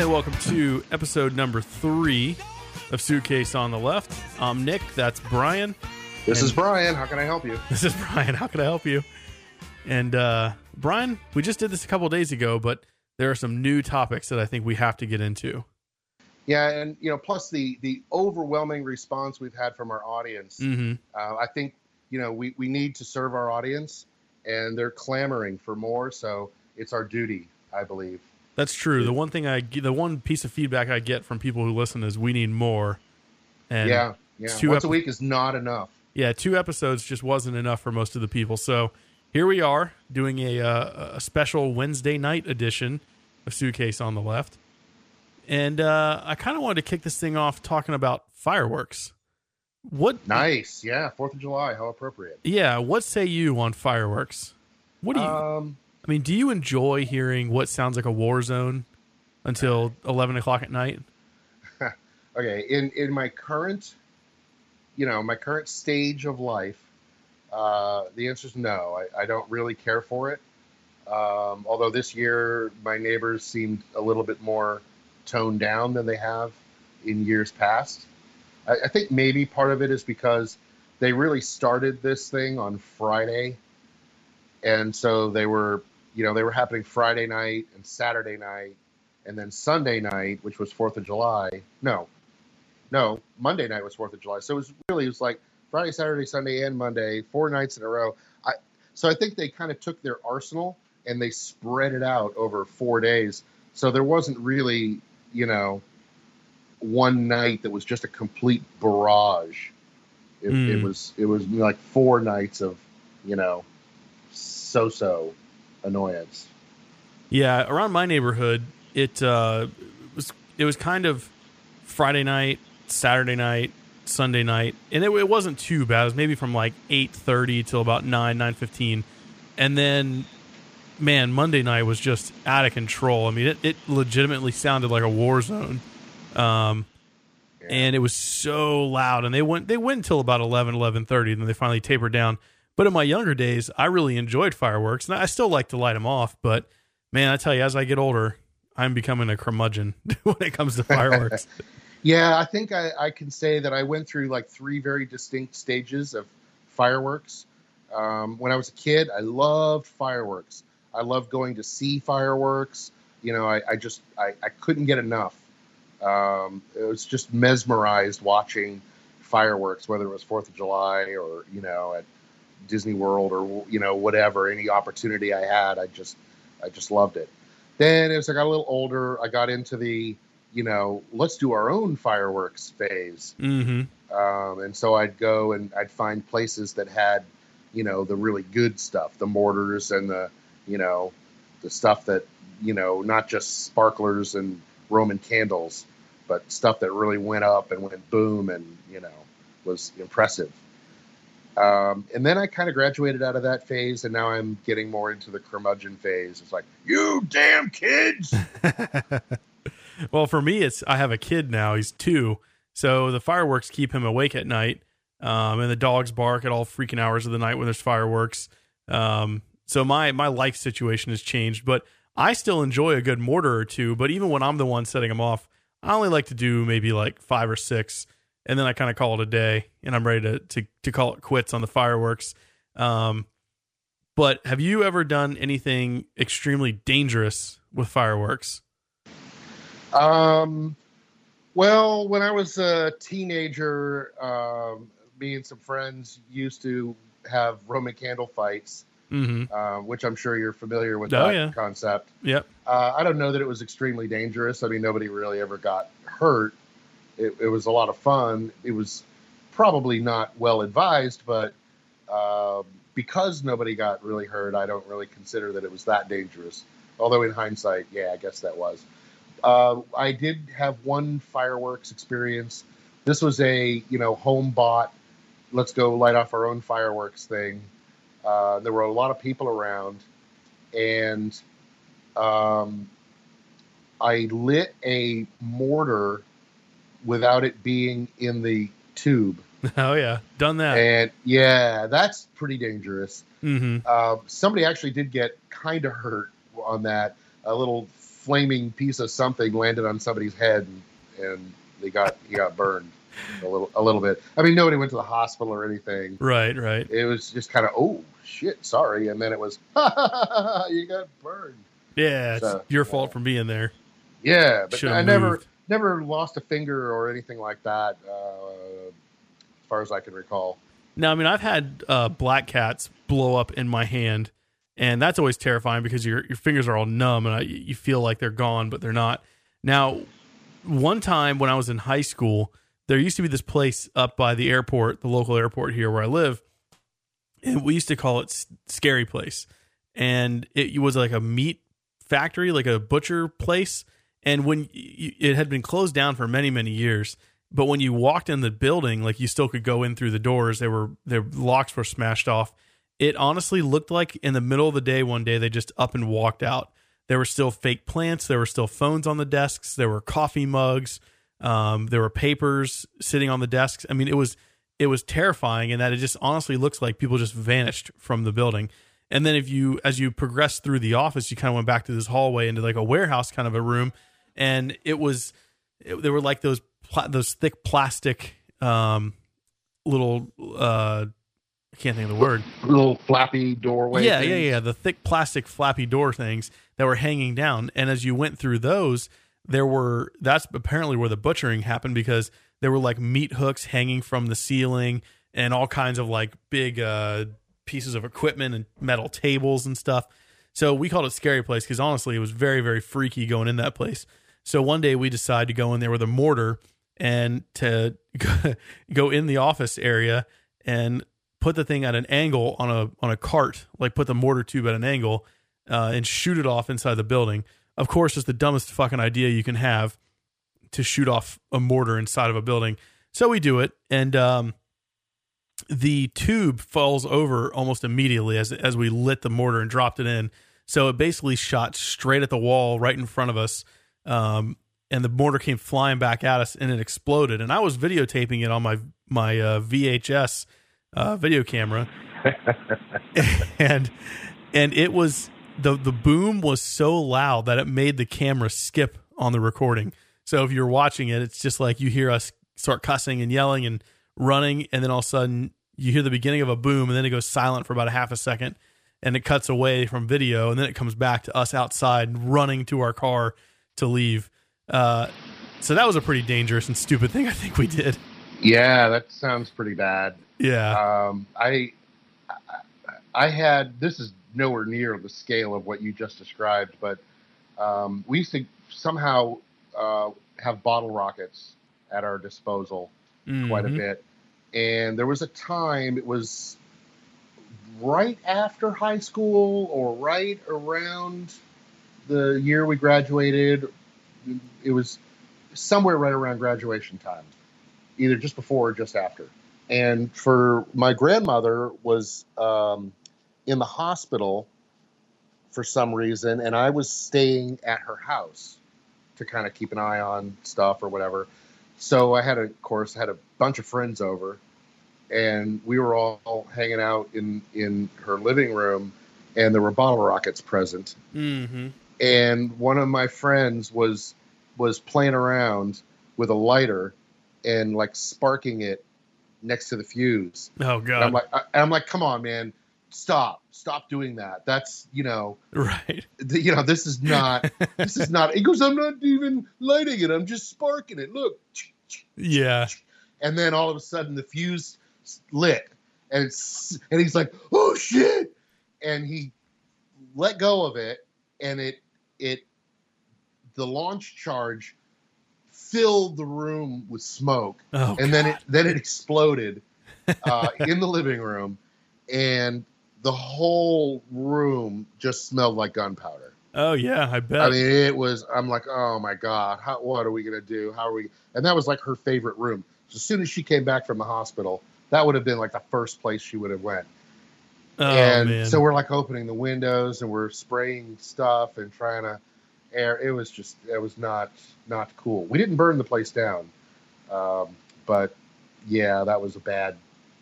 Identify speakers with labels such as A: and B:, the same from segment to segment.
A: And welcome to episode number three of Suitcase on the Left. I'm Nick. That's Brian.
B: This is Brian. How can I help you?
A: This is Brian. How can I help you? And uh, Brian, we just did this a couple days ago, but there are some new topics that I think we have to get into.
B: Yeah, and you know, plus the the overwhelming response we've had from our audience.
A: Mm-hmm.
B: Uh, I think you know we we need to serve our audience, and they're clamoring for more. So it's our duty, I believe.
A: That's true. The one thing I the one piece of feedback I get from people who listen is we need more. And
B: yeah, yeah.
A: two
B: Once a week is not enough.
A: yeah, two episodes just wasn't enough for most of the people. So here we are doing a uh, a special Wednesday night edition of Suitcase on the Left, and uh, I kind of wanted to kick this thing off talking about fireworks. What?
B: Nice. Yeah, Fourth of July. How appropriate.
A: Yeah, what say you on fireworks? What do you?
B: Um,
A: I mean, do you enjoy hearing what sounds like a war zone until eleven o'clock at night?
B: okay. In in my current, you know, my current stage of life, uh, the answer is no. I, I don't really care for it. Um, although this year my neighbors seemed a little bit more toned down than they have in years past. I, I think maybe part of it is because they really started this thing on Friday, and so they were, you know, they were happening Friday night and Saturday night, and then Sunday night, which was Fourth of July. No, no, Monday night was Fourth of July. So it was really it was like Friday, Saturday, Sunday, and Monday, four nights in a row. I so I think they kind of took their arsenal and they spread it out over four days. So there wasn't really, you know, one night that was just a complete barrage. It, it
A: Mm.
B: was it was like four nights of, you know, so-so annoyance.
A: Yeah, around my neighborhood, it uh, was it was kind of Friday night, Saturday night, Sunday night, and it, it wasn't too bad. It was maybe from like eight thirty till about nine nine fifteen, and then man, Monday night was just out of control. I mean, it, it legitimately sounded like a war zone. Um, and it was so loud and they went they went until about 11 11:30 then they finally tapered down but in my younger days I really enjoyed fireworks and I still like to light them off but man I tell you as I get older I'm becoming a curmudgeon when it comes to fireworks
B: Yeah, I think I, I can say that I went through like three very distinct stages of fireworks. Um, when I was a kid, I loved fireworks. I loved going to see fireworks. You know, I, I just I, I couldn't get enough. Um, it was just mesmerized watching fireworks, whether it was Fourth of July or you know at Disney World or you know whatever. Any opportunity I had, I just I just loved it. Then as I got a little older, I got into the you know, let's do our own fireworks phase.
A: mhm
B: Um, and so I'd go and I'd find places that had, you know, the really good stuff, the mortars and the, you know, the stuff that, you know, not just sparklers and Roman candles, but stuff that really went up and went boom and, you know, was impressive. Um, and then I kind of graduated out of that phase, and now I'm getting more into the curmudgeon phase. It's like, you damn kids!
A: well for me it's I have a kid now he's 2 so the fireworks keep him awake at night um, and the dogs bark at all freaking hours of the night when there's fireworks um, so my my life situation has changed but I still enjoy a good mortar or two but even when I'm the one setting them off I only like to do maybe like 5 or 6 and then I kind of call it a day and I'm ready to to to call it quits on the fireworks um, but have you ever done anything extremely dangerous with fireworks
B: Um, well, when I was a teenager, um, me and some friends used to have Roman candle fights,
A: mhm
B: uh, which I'm sure you're familiar with
A: Oh,
B: that
A: yeah.
B: concept.
A: yep
B: Uh, I don't know that it was extremely dangerous. I mean, nobody really ever got hurt. It, it was a lot of fun. It was probably not well advised, but uh, because nobody got really hurt, I don't really consider that it was that dangerous. Although in hindsight, yeah, I guess that was. Uh, I did have one fireworks experience. This was a you know home bought, let's go light off our own fireworks thing. Uh, there were a lot of people around, and um, I lit a mortar without it being in the tube.
A: Oh yeah, done that.
B: And yeah, that's pretty dangerous.
A: hmm
B: Uh, somebody actually did get kind of hurt on that. A little flaming piece of something landed on somebody's head, and, and they got he got burned a little a little bit. I mean, nobody went to the hospital or anything.
A: Right, right.
B: It was just kind of oh shit, sorry, and then it was you got burned.
A: Yeah, it's
B: So,
A: your
B: yeah.
A: fault for being there.
B: Yeah, but
A: Should've
B: I never
A: moved.
B: Never lost a finger or anything like that, uh, as far as I can recall.
A: Now, I mean, I've had uh, black cats blow up in my hand, and that's always terrifying because your your fingers are all numb and I, you feel like they're gone, but they're not. Now, one time when I was in high school, there used to be this place up by the airport, the local airport here where I live, and we used to call it Scary Place, and it was like a meat factory, like a butcher place. And when y- it had been closed down for many many years, but when you walked in the building, like you still could go in through the doors. They were their locks were smashed off. It honestly looked like in the middle of the day one day they just up and walked out. There were still fake plants. There were still phones on the desks. There were coffee mugs. Um, there were papers sitting on the desks. I mean, it was it was terrifying in that it just honestly looks like people just vanished from the building. And then if you as you progressed through the office, you kind of went back to this hallway into like a warehouse kind of a room, and it was it, there were like those pla- those thick plastic um, little uh, I can't think of the word.
B: Little flappy doorway.
A: Yeah,
B: things.
A: yeah, yeah. The thick plastic flappy door things that were hanging down. And as you went through those, there were that's apparently where the butchering happened because there were like meat hooks hanging from the ceiling and all kinds of like big uh pieces of equipment and metal tables and stuff. So we called it scary place because honestly it was very, very freaky going in that place. So one day we decided to go in there with a mortar and to go in the office area and put the thing at an angle on a on a cart, like put the mortar tube at an angle, uh, and shoot it off inside the building. Of course, it's the dumbest fucking idea you can have to shoot off a mortar inside of a building. So we do it, and um, the tube falls over almost immediately as as we lit the mortar and dropped it in. So it basically shot straight at the wall right in front of us. Um, and the mortar came flying back at us and it exploded. And I was videotaping it on my my uh, VHS uh, video camera, and and it was the the boom was so loud that it made the camera skip on the recording. So if you're watching it, it's just like you hear us start cussing and yelling and running, and then all of a sudden you hear the beginning of a boom, and then it goes silent for about a half a second, and it cuts away from video, and then it comes back to us outside running to our car to leave. Uh, so that was a pretty dangerous and stupid thing I think we did.
B: Yeah, that sounds pretty bad.
A: Yeah.
B: Um, I, I- had this is nowhere near the scale of what you just described, but um, we used to somehow uh, have bottle rockets at our disposal quite a bit, and there was a time it was right after high school or right around the year we graduated. It was somewhere right around graduation time, either just before or just after. And for my grandmother was um, in the hospital for some reason and i was staying at her house to kind of keep an eye on stuff or whatever. So i had a, of course had a bunch of friends over and we were all hanging out in in her living room and there were bottle rockets present
A: Mhm.
B: and one of my friends was was playing around with a lighter and like sparking it next to the fuse.
A: Oh
B: And
A: god.
B: I'm like, I, and I'm like, come on, man, stop, stop doing that. That's you know,
A: right.
B: th- you know, this is not, this is not. He goes, I'm not even lighting it. I'm just sparking it. Look,
A: Yeah.
B: and then all of a sudden the fuse lit, and it's and he's like, oh shit, and he let go of it, and it it the launch charge filled the room with smoke
A: Oh.
B: and then it then it exploded uh, in the living room, and the whole room just smelled like gunpowder.
A: Oh yeah, I bet.
B: I mean, it was. I'm like, oh my god, how, what are we gonna do? How are we? And that was like her favorite room. So as soon as she came back from the hospital, that would have been like the first place she would have went.
A: oh
B: and
A: man.
B: so we're like opening the windows and we're spraying stuff and trying to air. It was just, it was not not cool. We didn't burn the place down, um, but yeah, that was a bad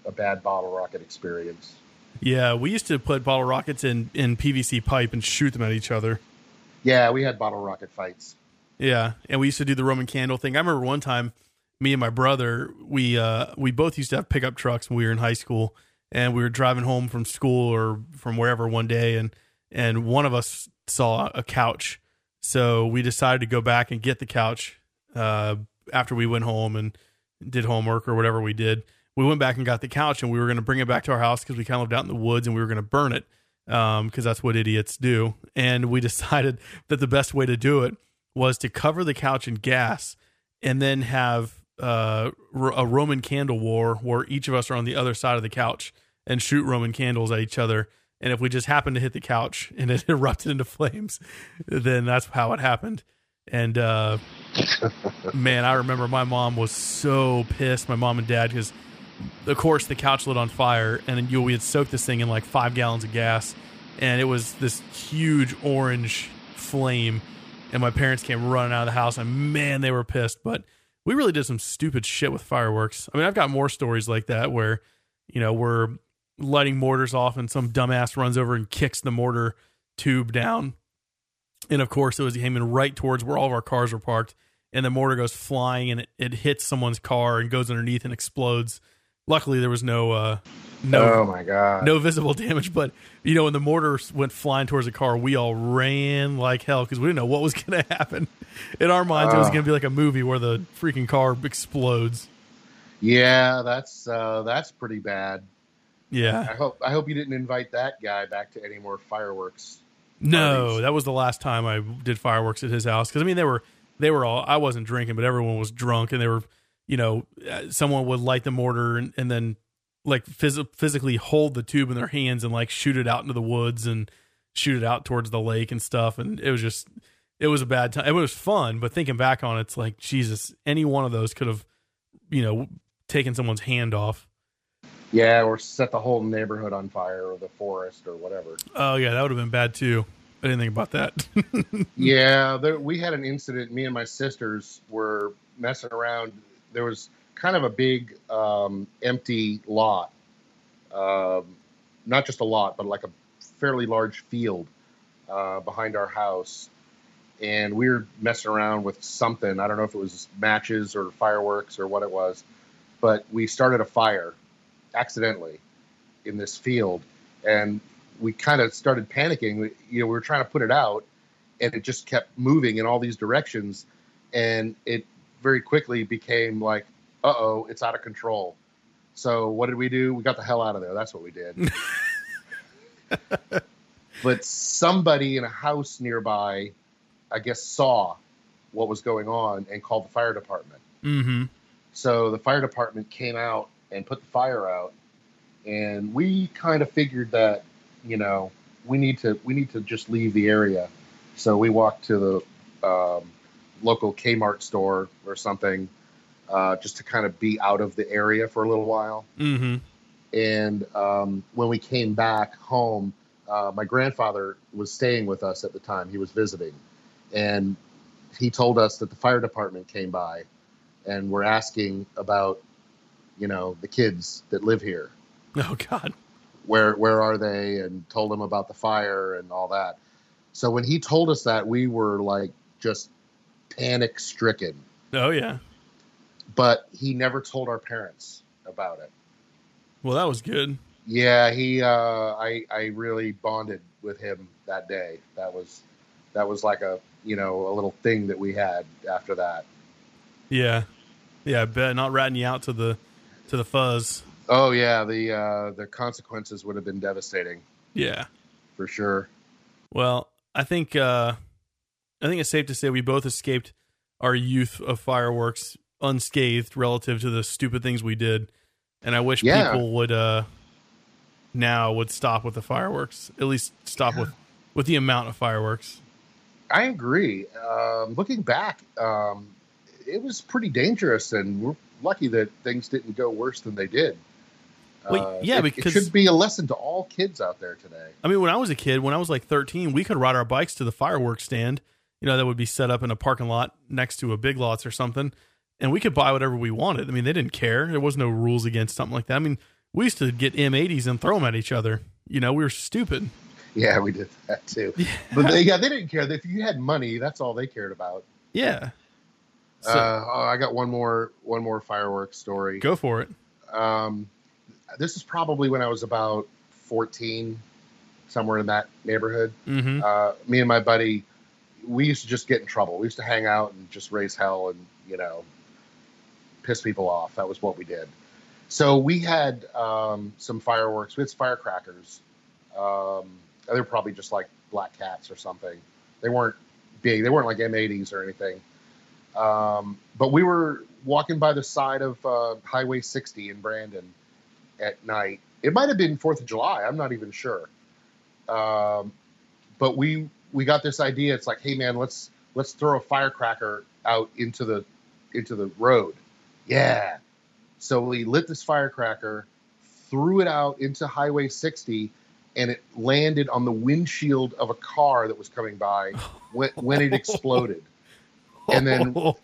B: a bad bottle rocket experience.
A: yeah, we used to put bottle rockets in in PVC pipe and shoot them at each other.
B: Yeah, we had bottle rocket fights.
A: Yeah, and we used to do the Roman candle thing. I remember one time, me and my brother, we uh, we both used to have pickup trucks when we were in high school, and we were driving home from school or from wherever one day, and and one of us saw a couch, so we decided to go back and get the couch uh, after we went home and did homework or whatever we did. We went back and got the couch, and we were going to bring it back to our house because we kind of lived out in the woods, and we were going to burn it because um, that's what idiots do. And we decided that the best way to do it was to cover the couch in gas and then have uh, a Roman candle war where each of us are on the other side of the couch and shoot Roman candles at each other. And if we just happened to hit the couch and it erupted into flames, then that's how it happened. And uh, man, I remember my mom was so pissed, my mom and dad, because of course the couch lit on fire, and you we had soaked this thing in like five gallons of gas, and it was this huge orange flame and my parents came running out of the house and man they were pissed but we really did some stupid shit with fireworks. I mean i've got more stories like that where you know we're lighting mortars off and some dumbass runs over and kicks the mortar tube down. And of course it was aiming right towards where all of our cars were parked and the mortar goes flying and it, it hits someone's car and goes underneath and explodes luckily there was no uh no
B: oh my god.
A: no visible damage but you know when the mortar went flying towards the car we all ran like hell because we didn't know what was going to happen. In our minds uh, it was going to be like a movie where the freaking car explodes.
B: Yeah that's uh that's pretty bad.
A: Yeah.
B: I hope i hope you didn't invite that guy back to any more fireworks
A: no parties. that was the last time i did fireworks at his house because i mean they were they were all i wasn't drinking but everyone was drunk and they were you know, uh, someone would light the mortar and, and then like phys- physically hold the tube in their hands and like shoot it out into the woods and shoot it out towards the lake and stuff. And it was just, it was a bad time. It was fun, but thinking back on it, it's like, Jesus, any one of those could have, you know, taken someone's hand off.
B: Yeah, or set the whole neighborhood on fire or the forest or whatever.
A: Oh, yeah, that would have been bad too. I didn't think about that.
B: yeah, there, we had an incident. Me and my sisters were messing around there was kind of a big um, empty lot, um, not just a lot, but like a fairly large field uh, behind our house. And we were messing around with something. I don't know if it was matches or fireworks or what it was, but we started a fire accidentally in this field. And we kind of started panicking. We, you know, we were trying to put it out, and it just kept moving in all these directions. And it very quickly became like, uh oh, it's out of control. So what did we do? We got the hell out of there. That's what we did. but somebody in a house nearby, I guess, saw what was going on and called the fire department.
A: Mm-hmm.
B: So the fire department came out and put the fire out, and we kind of figured that, you know, we need to we need to just leave the area. So we walked to the um, local Kmart store or something, uh, just to kind of be out of the area for a little while.
A: Mm-hmm.
B: And um, when we came back home, uh, my grandfather was staying with us at the time. He was visiting, and he told us that the fire department came by and were asking about, you know, the kids that live here.
A: Oh God,
B: where where are they? And told him about the fire and all that. So when he told us that, we were like just panic stricken.
A: Oh yeah.
B: But he never told our parents about it.
A: Well, that was good.
B: Yeah, he. Uh, I I really bonded with him that day. That was that was like a you know a little thing that we had after that.
A: Yeah, yeah. I bet not ratting you out to the to the fuzz.
B: Oh yeah, the uh, the consequences would have been devastating.
A: Yeah,
B: for sure.
A: Well, I think uh, I think it's safe to say we both escaped our youth of fireworks unscathed relative to the stupid things we did. And I wish yeah. people would uh now would stop with the fireworks. At least stop yeah. with with the amount of fireworks.
B: I agree. Um, looking back, um, it was pretty dangerous, and we're lucky that things didn't go worse than they did.
A: Well, uh, yeah,
B: it,
A: because
B: it should be a lesson to all kids out there today.
A: I mean, when I was a kid, when I was like 13, we could ride our bikes to the fireworks stand you know, that would be set up in a parking lot next to a big lots or something. And we could buy whatever we wanted. I mean, they didn't care. There was no rules against something like that. I mean, we used to get M80s and throw them at each other. You know, we were stupid.
B: Yeah, we did that too. But they, yeah, they didn't care. If you had money, that's all they cared about.
A: Yeah. So,
B: uh, oh, I got one more one more fireworks story.
A: go for it.
B: Um, this is probably when I was about 14, somewhere in that neighborhood.
A: Mm-hmm.
B: Uh, me and my buddy, we used to just get in trouble. We used to hang out and just raise hell and you know piss people off. That was what we did. So we had um, some fireworks. We had firecrackers. Um, they were probably just like black cats or something. They weren't big. They weren't like M80s or anything. Um, but we were walking by the side of uh, Highway 60 in Brandon at night. It might have been Fourth of July. I'm not even sure. Um, but we we got this idea. It's like, hey man, let's let's throw a firecracker out into the into the road. Yeah. So we lit this firecracker, threw it out into Highway 60, and it landed on the windshield of a car that was coming by when, when it exploded. And then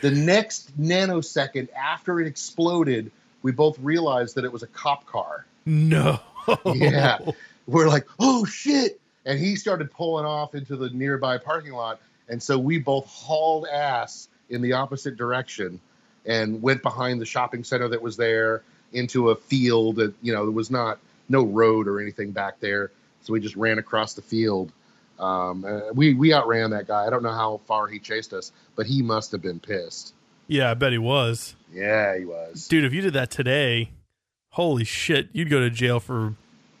B: the next nanosecond after it exploded, we both realized that it was a cop car.
A: no.
B: Yeah. We're like, oh shit. And he started pulling off into the nearby parking lot. And so we both hauled ass in the opposite direction and went behind the shopping center that was there into a field that, you know, there was not no road or anything back there. So we just ran across the field. Um, uh, we, we outran that guy. I don't know how far he chased us, but he must have been pissed.
A: Yeah, I bet he was.
B: Yeah, he was.
A: Dude, if you did that today, holy shit, you'd go to jail for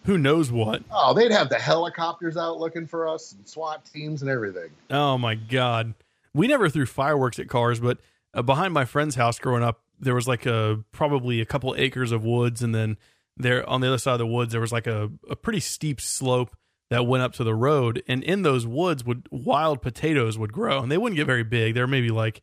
A: who knows what.
B: Oh, they'd have the helicopters out looking for us and SWAT teams and everything.
A: Oh my god. We never threw fireworks at cars, but uh, behind my friend's house growing up, there was like a probably a couple acres of woods, and then there on the other side of the woods there was like a, a pretty steep slope that went up to the road, and in those woods would wild potatoes would grow, and they wouldn't get very big. They're maybe like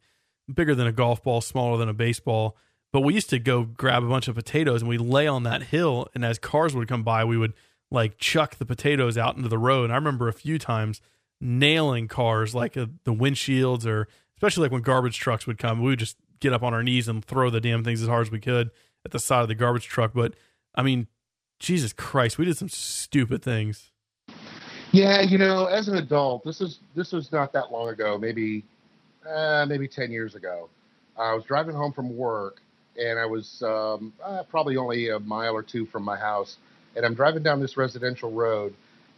A: bigger than a golf ball, smaller than a baseball. But we used to go grab a bunch of potatoes and we'd lay on that hill, and as cars would come by, we would like chuck the potatoes out into the road. And I remember a few times nailing cars like uh, the windshields or especially like when garbage trucks would come we would just get up on our knees and throw the damn things as hard as we could at the side of the garbage truck but i mean jesus christ we did some stupid things
B: Yeah, you know, as an adult, this is this was not that long ago, maybe uh, maybe ten years ago. I was driving home from work, and I was um, uh, probably only a mile or two from my house, and I'm driving down this residential road,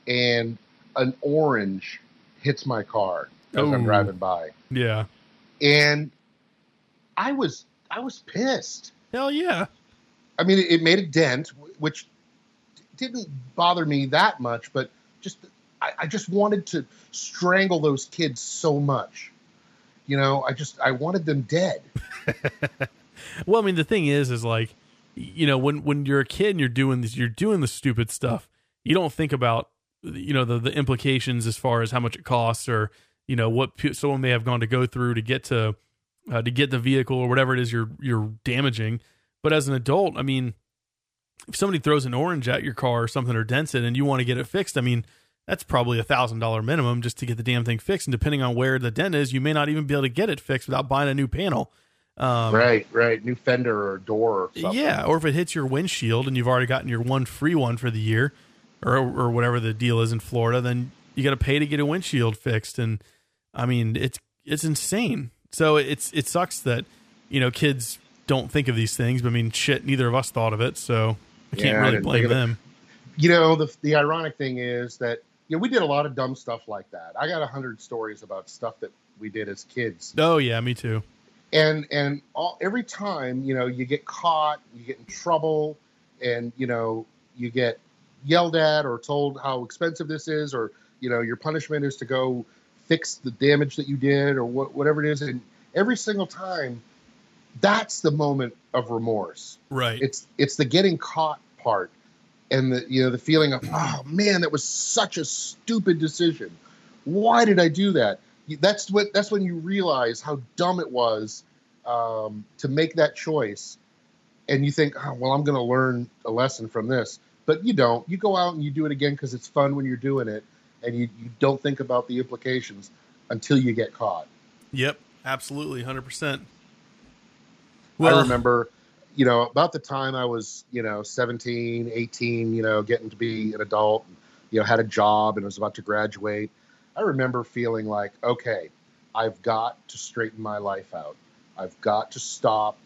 B: and an orange hits my car as
A: Oh.
B: I'm driving by,
A: yeah
B: and I was I was pissed.
A: hell yeah
B: I mean, it, it made a dent, which didn't bother me that much, but just I, I just wanted to strangle those kids so much. You know, I just I wanted them dead.
A: well i mean the thing is is like you know when when you're a kid and you're doing this you're doing the stupid stuff you don't think about you know the the implications as far as how much it costs or you know what someone may have gone to go through to get to uh, to get the vehicle or whatever it is you're you're damaging. But as an adult i mean if somebody throws an orange at your car or something or dents it and you want to get it fixed i mean that's probably a thousand dollar minimum just to get the damn thing fixed. And depending on where the dent is you may not even be able to get it fixed without buying a new panel um,
B: right, right. New fender or door or something.
A: yeah, or if it hits your windshield and you've already gotten your one free one for the year, or or whatever the deal is in Florida, then you got to pay to get a windshield fixed. And I mean, it's it's insane. So it's it sucks that you know kids don't think of these things. But I mean, shit, neither of us thought of it, so I can't
B: Yeah,
A: really
B: didn't
A: blame them.
B: You know, the the ironic thing is that you know we did a lot of dumb stuff like that. I got a hundred stories about stuff that we did as kids.
A: Oh yeah, me too.
B: And and all, every time you know you get caught you get in trouble and you know you get yelled at or told how expensive this is or you know your punishment is to go fix the damage that you did or what, whatever it is. And every single time that's the moment of remorse.
A: Right.
B: it's it's the getting caught part and the you know the feeling of oh man that was such a stupid decision. Why did i do that that's what that's when you realize how dumb it was um, to make that choice. And you think oh, well i'm going to learn a lesson from this. But you don't. You go out and you do it again because it's fun when you're doing it and you, you don't think about the implications until you get caught.
A: Yep. Absolutely, hundred percent.
B: I remember, you know, about the time I was, you know, 17, 18, you know, getting to be an adult, you know, had a job and was about to graduate, I remember feeling like, okay, I've got to straighten my life out. I've got to stop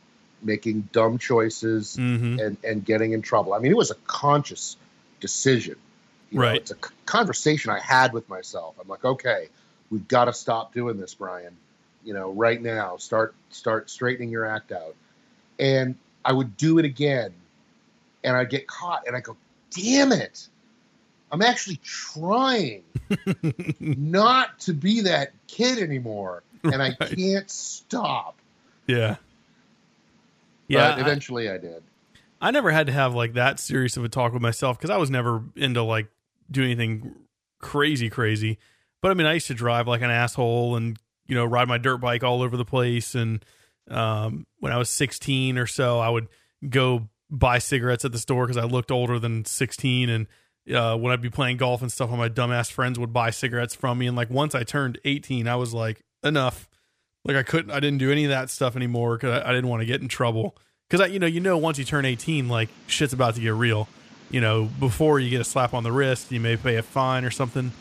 B: making dumb choices
A: Mm-hmm.
B: and, and getting in trouble. I mean, it was a conscious decision. You know,
A: Right.
B: it's a conversation I had with myself. I'm like, okay, we've got to stop doing this, Brian. You know, right now, start start straightening your act out. And I would do it again, and I'd get caught, and I go, damn it. I'm actually trying not to be that kid anymore, and I can't stop.
A: Yeah.
B: Yeah, but
A: I-
B: eventually I did.
A: I never had to have like that serious of a talk with myself because I was never into like do anything crazy, crazy. But I mean, I used to drive like an asshole and you know ride my dirt bike all over the place. And um, when I was 16 or so, I would go buy cigarettes at the store because I looked older than 16. And uh, when I'd be playing golf and stuff, all my dumbass friends would buy cigarettes from me. And like once I turned 18, I was like, enough. Like I couldn't, I didn't do any of that stuff anymore because I, I didn't want to get in trouble because I, you know, you know, once you turn 18, like shit's about to get real. You know, before you get a slap on the wrist, you may pay a fine or something,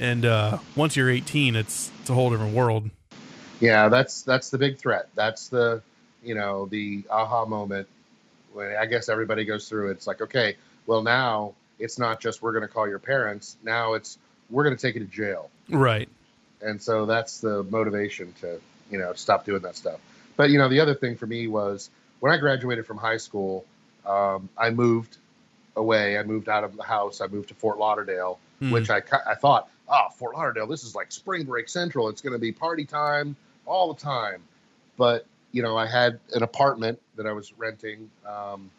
A: and uh, once you're 18, it's it's a whole different world.
B: Yeah, that's that's the big threat. That's the you know the aha moment when I guess everybody goes through. it. It's like okay, well now it's not just we're going to call your parents. Now it's we're going to take you to jail,
A: Right.
B: and so that's the motivation to you know stop doing that stuff. But you know the other thing for me was when I graduated from high school, um, I moved away. I moved out of the house. I moved to Fort Lauderdale,
A: Mm.
B: which I I thought, oh, Fort Lauderdale, this is like spring break central. It's going to be party time all the time. But you know, I had an apartment that I was renting, um,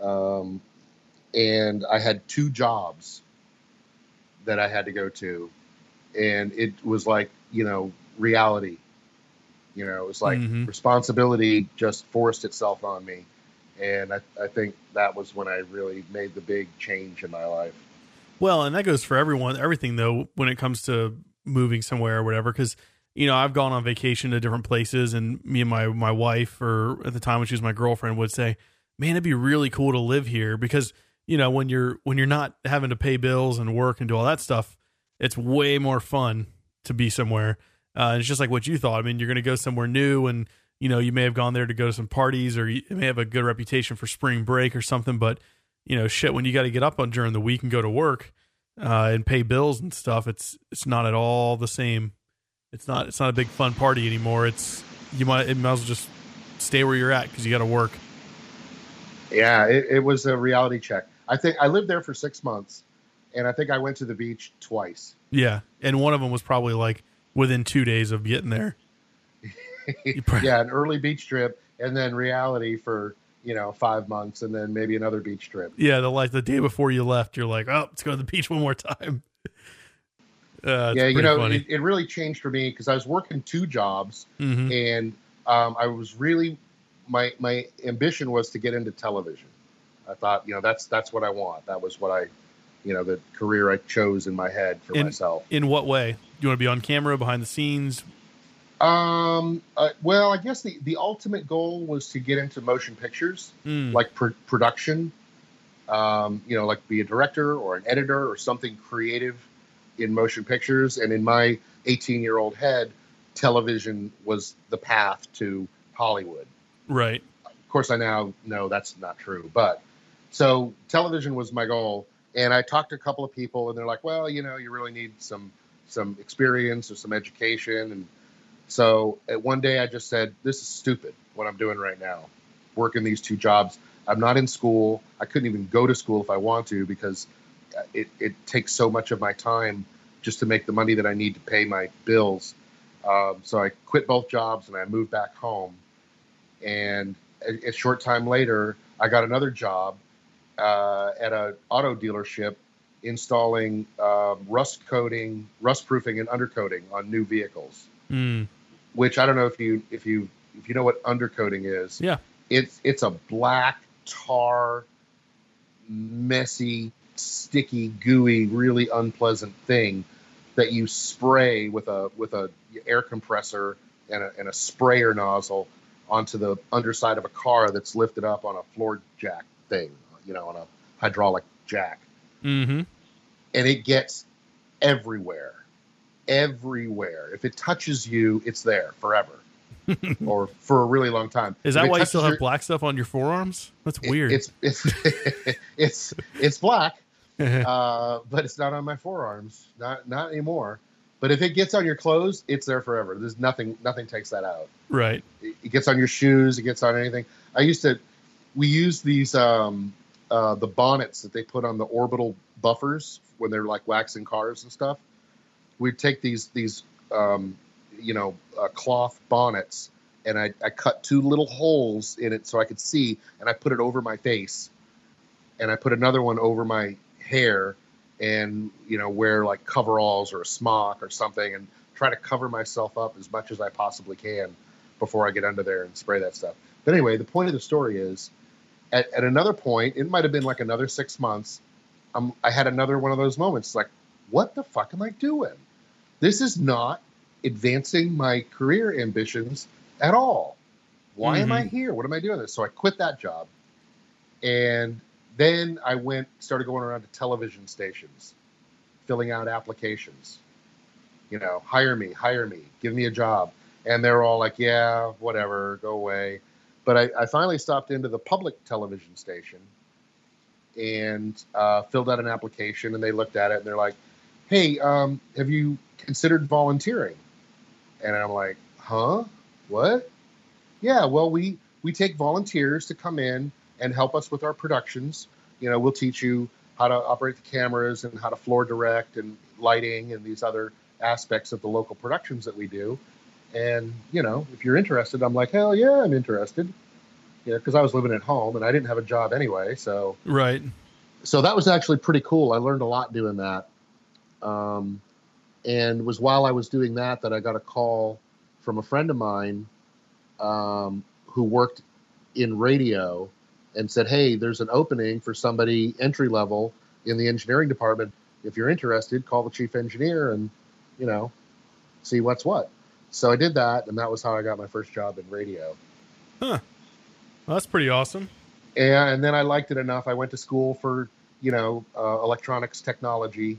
B: um, and I had two jobs that I had to go to, and it was like you know reality. You know, it was like
A: Mhm.
B: responsibility just forced itself on me, and I, I think that was when I really made the big change in my life.
A: Well, and that goes for everyone, everything though, when it comes to moving somewhere or whatever. Because you know, I've gone on vacation to different places, and me and my my wife, or at the time when she was my girlfriend, would say, "Man, it'd be really cool to live here." Because you know, when you're when you're not having to pay bills and work and do all that stuff, it's way more fun to be somewhere. Uh, it's just like what you thought. I mean, you're going to go somewhere new, and you know, you may have gone there to go to some parties, or you may have a good reputation for spring break or something. But you know, shit, when you got to get up on during the week and go to work uh, and pay bills and stuff, it's it's not at all the same. It's not it's not a big fun party anymore. It's you might it might as well just stay where you're at because you got to work.
B: Yeah, it, it was a reality check. I think I lived there for six months, and I think I went to the beach twice.
A: Yeah, and one of them was probably like within two days of getting there. Probably-
B: yeah, an early beach trip, and then reality for you know five months, and then maybe another beach trip.
A: Yeah, the like the day before you left, you're like, oh, let's go to the beach one more time. Uh,
B: yeah, you know, it, it really changed for me because I was working two jobs,
A: hmm
B: and um, I was really my my ambition was to get into television. I thought, you know, that's that's what I want. That was what I, you know, the career I chose in my head for
A: In-
B: myself.
A: In what way? Do you want to be on camera, behind the scenes?
B: Um, uh, well, I guess the the ultimate goal was to get into motion pictures.
A: Mm,
B: like pr- production, um, you know, like be a director or an editor or something creative in motion pictures. And in my 18 year old head, television was the path to Hollywood.
A: right.
B: Of course, I now know that's not true, but so television was my goal. And I talked to a couple of people, and they're like, "Well, you know, you really need some some experience or some education." And so at one day, I just said, "This is stupid. What I'm doing right now, working these two jobs. I'm not in school. I couldn't even go to school if I want to because uh, it it takes so much of my time just to make the money that I need to pay my bills." Um, so I quit both jobs and I moved back home. And a, a short time later, I got another job uh, at an auto dealership installing um, rust coating, rust proofing, and undercoating on new vehicles.
A: Mm,
B: Which I don't know if you if you if you know what undercoating is.
A: Yeah.
B: It's it's a black tar, messy, sticky, gooey, really unpleasant thing that you spray with a with a air compressor and a, and a sprayer nozzle onto the underside of a car that's lifted up on a floor jack thing, you know, on a hydraulic jack.
A: Mm-hmm.
B: and it gets everywhere, everywhere. If it touches you, it's there forever, or for a really long time.
A: Is that why you still have
B: your-
A: black stuff on your forearms? That's
B: it-
A: weird.
B: It's it's it's it's black, uh, but it's not on my forearms. Not not anymore. But if it gets on your clothes, it's there forever. There's nothing nothing takes that out.
A: right.
B: It, it gets on your shoes. It gets on anything. I used to. We use these um, uh, the bonnets that they put on the orbital buffers when they're like waxing cars and stuff. We'd take these these um, you know uh, cloth bonnets and I, I cut two little holes in it so I could see, and I put it over my face, and I put another one over my hair, and you know wear like coveralls or a smock or something, and try to cover myself up as much as I possibly can before I get under there and spray that stuff. But anyway, the point of the story is, at, at another point, it might have been like another six months, um, I had another one of those moments, like, what the fuck am I doing? This is not advancing my career ambitions at all. Why am I here? What am I doing this? So I quit that job. And then I went, started going around to television stations, filling out applications. You know, hire me, hire me, give me a job. And they're all like, yeah, whatever, go away. But I, I finally stopped into the public television station and uh, filled out an application. And they looked at it and they're like, hey, um, have you considered volunteering? And I'm like, huh? What? Yeah, well, we we take volunteers to come in and help us with our productions. You know, we'll teach you how to operate the cameras and how to floor direct and lighting and these other aspects of the local productions that we do. And you know, if you're interested, I'm like, hell yeah, I'm interested. You know, because I was living at home and I didn't have a job anyway, so
A: Right.
B: so that was actually pretty cool. I learned a lot doing that. Um, and it was while I was doing that that I got a call from a friend of mine um, who worked in radio and said, "Hey, there's an opening for somebody entry level in the engineering department. If you're interested, call the chief engineer and you know see what's what." So I did that, and that was how I got my first job in radio.
A: Well, that's pretty awesome.
B: and, and then I liked it enough. I went to school for you know uh, electronics technology,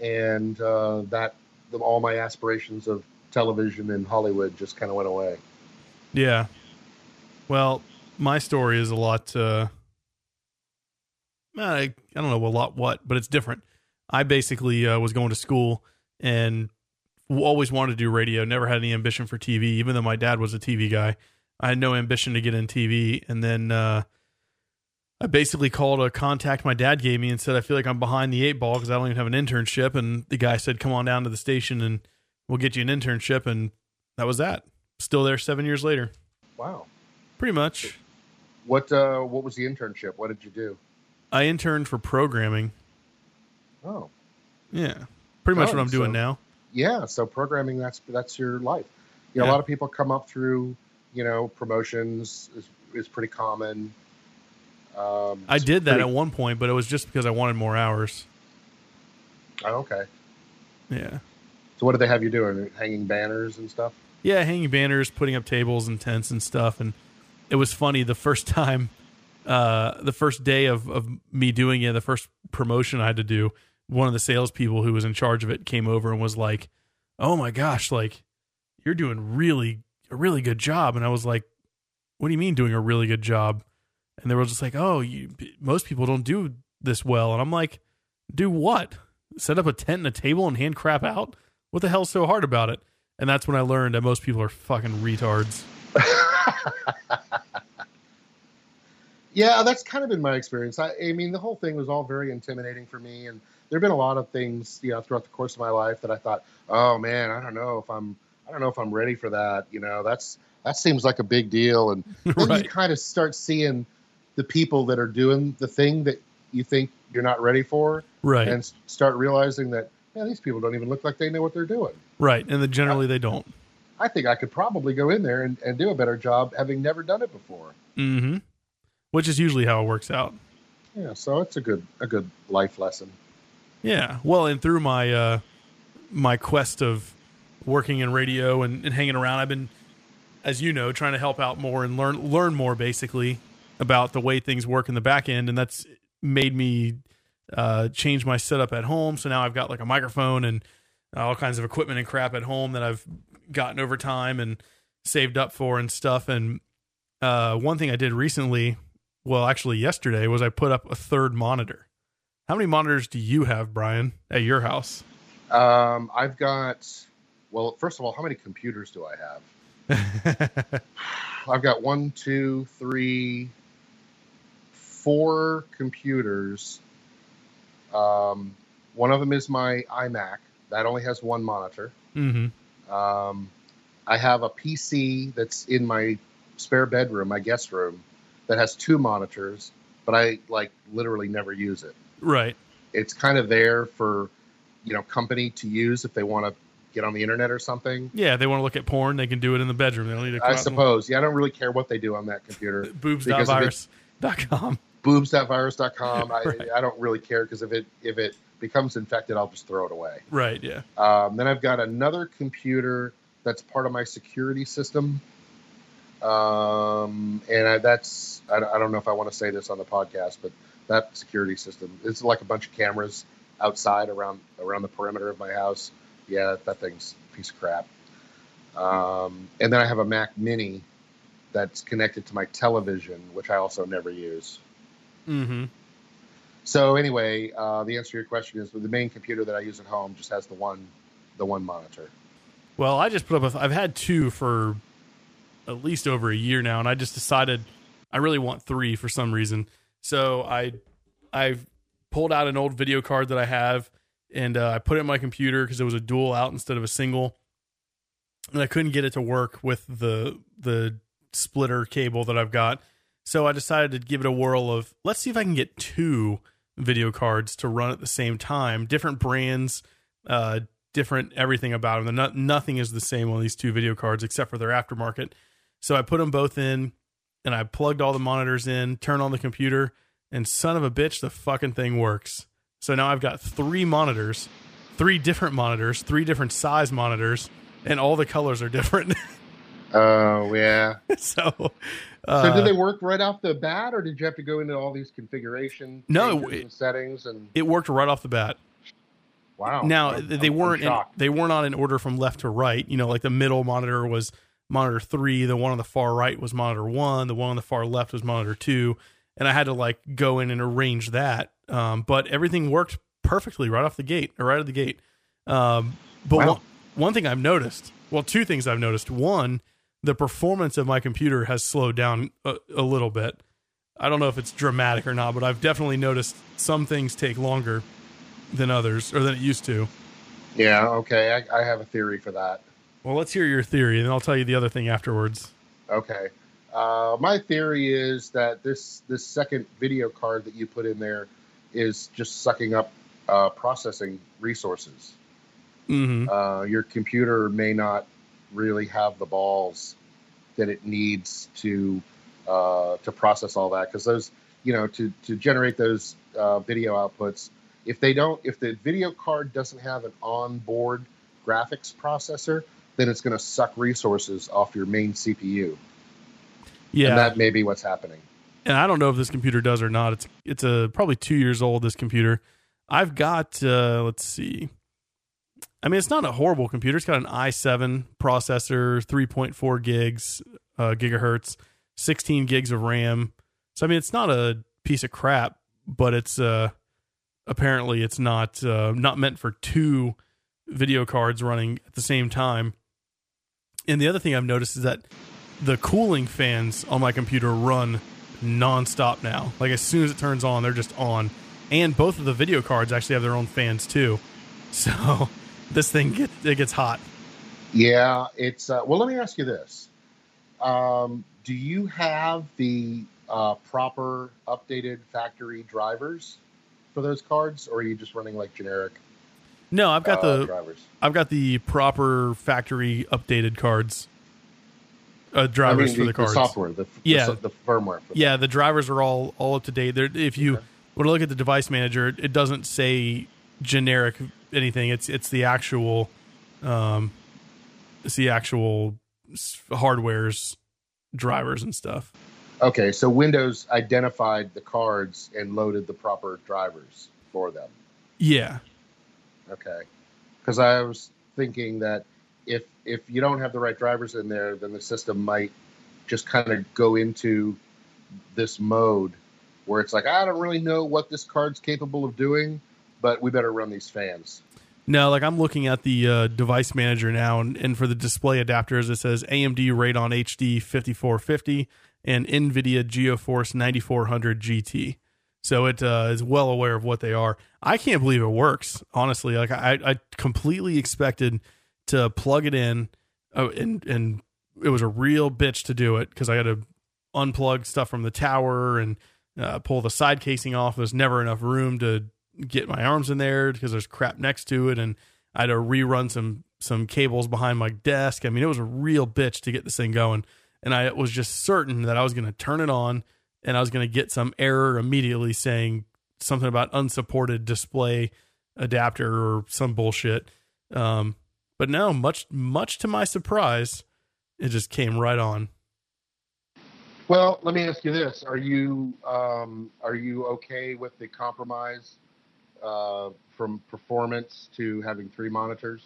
B: and uh, that the, all my aspirations of television and Hollywood just kind of went away.
A: Yeah. Well, my story is a lot. Uh, I, I don't know a lot what, but it's different. I basically uh, was going to school and always wanted to do radio. Never had any ambition for TV, even though my dad was a TV guy. I had no ambition to get in TV, and then uh, I basically called a contact my dad gave me and said I feel like I'm behind the eight ball because I don't even have an internship. And the guy said, "Come on down to the station and we'll get you an internship." And that was that. Still there seven years later.
B: Wow.
A: Pretty much.
B: What uh, what was the internship? What did you do?
A: I interned for programming.
B: Oh,
A: Yeah. Pretty much
B: Oh,
A: what I'm doing
B: so-
A: now.
B: Yeah. So programming that's that's your life. You know,
A: Yeah.
B: a lot of people come up through you know promotions is is pretty common. Um,
A: I did that
B: pretty-
A: at one point, but it was just because I wanted more hours.
B: oh, okay.
A: Yeah.
B: So what did they have you doing? Hanging banners and stuff?
A: Yeah, hanging banners, putting up tables and tents and stuff. And it was funny the first time, uh, the first day of, of me doing it, the first promotion I had to do, one of the salespeople who was in charge of it came over and was like, Oh my gosh, like you're doing really a really good job. And I was like, What do you mean doing a really good job? And they were just like, Oh, you, most people don't do this well. And I'm like, Do what? Set up a tent and a table and hand crap out? What the hell's so hard about it? And that's when I learned that most people are fucking retards.
B: Yeah, that's kind of been my experience. I, I mean, the whole thing was all very intimidating for me, and there have been a lot of things, you know, throughout the course of my life that I thought, oh man, I don't know if I'm, I don't know if I'm ready for that. You know, that's that seems like a big deal, and then you kind of start seeing the people that are doing the thing that you think you're not ready for,
A: Right.
B: and start realizing that, yeah, these people don't even look like they know what they're doing.
A: right. And then generally they don't.
B: I think I could probably go in there and, and do a better job having never done it before.
A: Mm-hmm. Which is usually how it works out.
B: Yeah, so it's a good a good life lesson.
A: Yeah. Well, and through my uh my quest of working in radio and, and hanging around, I've been as you know, trying to help out more and learn learn more basically about the way things work in the back end and that's made me uh, changed my setup at home. So now I've got like a microphone and all kinds of equipment and crap at home that I've gotten over time and saved up for and stuff. And uh, one thing I did recently, well, actually yesterday, was I put up a third monitor. How many monitors do you have, Brian, at your house?
B: Um, I've got. Well, first of all, how many computers do I have? I've got one, two, three, four computers. Um, one of them is my iMac. That only has one monitor.
A: mm-hmm.
B: Um, I have a PC that's in my spare bedroom, my guest room, that has two monitors, but I like literally never use it.
A: Right.
B: It's kind of there for, you know, company to use if they want to get on the internet or something.
A: Yeah, they want to look at porn, they can do it in the bedroom. They don't need to.
B: I suppose. Yeah, I don't really care what they do on that computer.
A: Boobs.virus.com.
B: Boobs.virus.com. I,
A: Right.
B: I don't really care because if it if it becomes infected, I'll just throw it away.
A: Right. Yeah.
B: Um, then I've got another computer that's part of my security system. Um, and I, that's, I, I don't know if I want to say this on the podcast, but that security system, it's like a bunch of cameras outside around, around the perimeter of my house. Yeah, that thing's a piece of crap. Um, and then I have a Mac mini that's connected to my television, which I also never use.
A: Mm-hmm.
B: So anyway, uh, the answer to your question is the main computer that I use at home just has the one, the one monitor.
A: Well, I just put up. A, I've had two for at least over a year now, and I just decided I really want three for some reason. So I I've pulled out an old video card that I have, and uh, I put it in my computer because it was a dual out instead of a single, and I couldn't get it to work with the the splitter cable that I've got. So I decided to give it a whirl of let's see if I can get two video cards to run at the same time, different brands, uh, different everything about them. Not, nothing is the same on these two video cards except for their aftermarket. So I put them both in and I plugged all the monitors in, turned on the computer, and son of a bitch, the fucking thing works. So now I've got three monitors, three different monitors, three different size monitors, and all the colors are different.
B: Oh yeah.
A: so, uh,
B: So did they work right off the bat, or did you have to go into all these configuration
A: No, it-
B: and settings? And
A: it worked right off the bat.
B: wow.
A: Now
B: I'm-
A: they
B: I'm-
A: weren't in, they weren't on in order from left to right. You know, like the middle monitor was monitor three, the one on the far right was monitor one, the one on the far left was monitor two, and I had to like go in and arrange that. Um, but everything worked perfectly right off the gate, or right at the gate. Um, but
B: Wow.
A: one, one thing I've noticed, well, two things I've noticed. One, the performance of my computer has slowed down a, a little bit. I don't know if it's dramatic or not, but I've definitely noticed some things take longer than others or than it used to.
B: Yeah. Okay. I, I have a theory for that.
A: Well, let's hear your theory, and I'll tell you the other thing afterwards.
B: Okay. Uh, my theory is that this this second video card that you put in there is just sucking up uh, processing resources.
A: Mm-hmm.
B: Uh, your computer may not really have the balls that it needs to uh, to process all that because those you know to to generate those uh, video outputs if they don't if the video card doesn't have an onboard graphics processor then it's going to suck resources off your main CPU
A: Yeah,
B: and that may be what's happening
A: and I don't know if this computer does or not. It's it's a probably two years old. This computer, I've got. Uh, let's see. I mean, it's not a horrible computer. It's got an i7 processor, 3.4 gigs, uh, gigahertz, 16 gigs of RAM. So I mean, it's not a piece of crap, but it's uh, apparently it's not uh, not meant for two video cards running at the same time. And the other thing I've noticed is that the cooling fans on my computer run nonstop now. Like as soon as it turns on, they're just on. And both of the video cards actually have their own fans too. So this thing gets it gets hot.
B: yeah it's uh, well let me ask you this um, do you have the uh, proper updated factory drivers for those cards or are you just running like generic
A: No, I've got
B: uh,
A: the
B: drivers
A: I've got the proper factory updated cards. Uh,
B: I
A: drivers
B: mean,
A: for the, cards.
B: software, the,
A: Yeah.
B: the, the firmware. For
A: Yeah, the drivers are all all up to date. They're, if you
B: Okay.
A: when I look at the device manager, it, it doesn't say generic anything. It's it's the actual, um, it's the actual hardware's drivers and stuff.
B: Okay, so Windows identified the cards and loaded the proper drivers. for them.
A: Yeah.
B: Okay. Because I was thinking that if if you don't have the right drivers in there, then the system might just kind of go into this mode where it's like I don't really know what this card's capable of doing, but we better run these fans.
A: No, like I'm looking at the uh, device manager now, and, and for the display adapters, it says AMD Radeon HD 5450 and NVIDIA GeForce 9400 GT. So it uh, is well aware of what they are. I can't believe it works. Honestly, like I, I completely expected to plug it in, uh, and and it was a real bitch to do it because I had to unplug stuff from the tower and uh, pull the side casing off. There's never enough room to get my arms in there because there's crap next to it, and I had to rerun some some cables behind my desk. I mean, it was a real bitch to get this thing going, and I was just certain that I was going to turn it on and I was going to get some error immediately saying something about unsupported display adapter or some bullshit. Um, but no, much much to my surprise, it just came right on.
B: Well, let me ask you this: Are you um, are you okay with the compromise uh, from performance to having three monitors?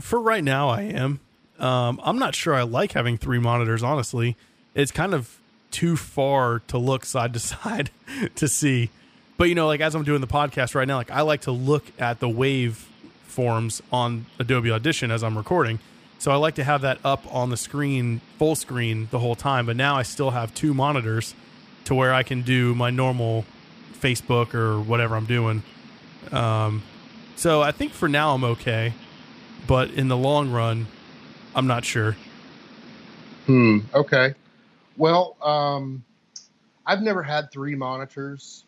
A: For right now, I am. Um, I'm not sure I like having three monitors. Honestly, it's kind of too far to look side to side to see. But you know, like as I'm doing the podcast right now, like I like to look at the wave forms on Adobe Audition as I'm recording. So I like to have that up on the screen, full screen the whole time. But now I still have two monitors to where I can do my normal Facebook or whatever I'm doing. Um, so I think for now I'm okay, but in the long run, I'm not sure.
B: Hmm. Okay. Well, um, I've never had three monitors.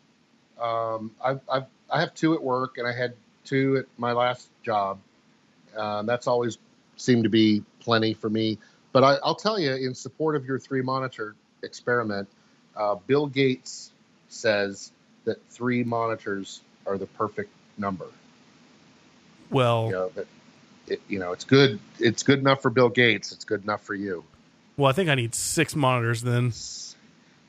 B: Um, I've, I've I have two at work, and I had two at my last job. Uh, that's always seemed to be plenty for me. But I, will tell you, in support of your three monitor experiment, uh, Bill Gates says that three monitors are the perfect number.
A: Well,
B: you know, it, you know, it's good. It's good enough for Bill Gates. It's good enough for you.
A: Well, I think I need six monitors then.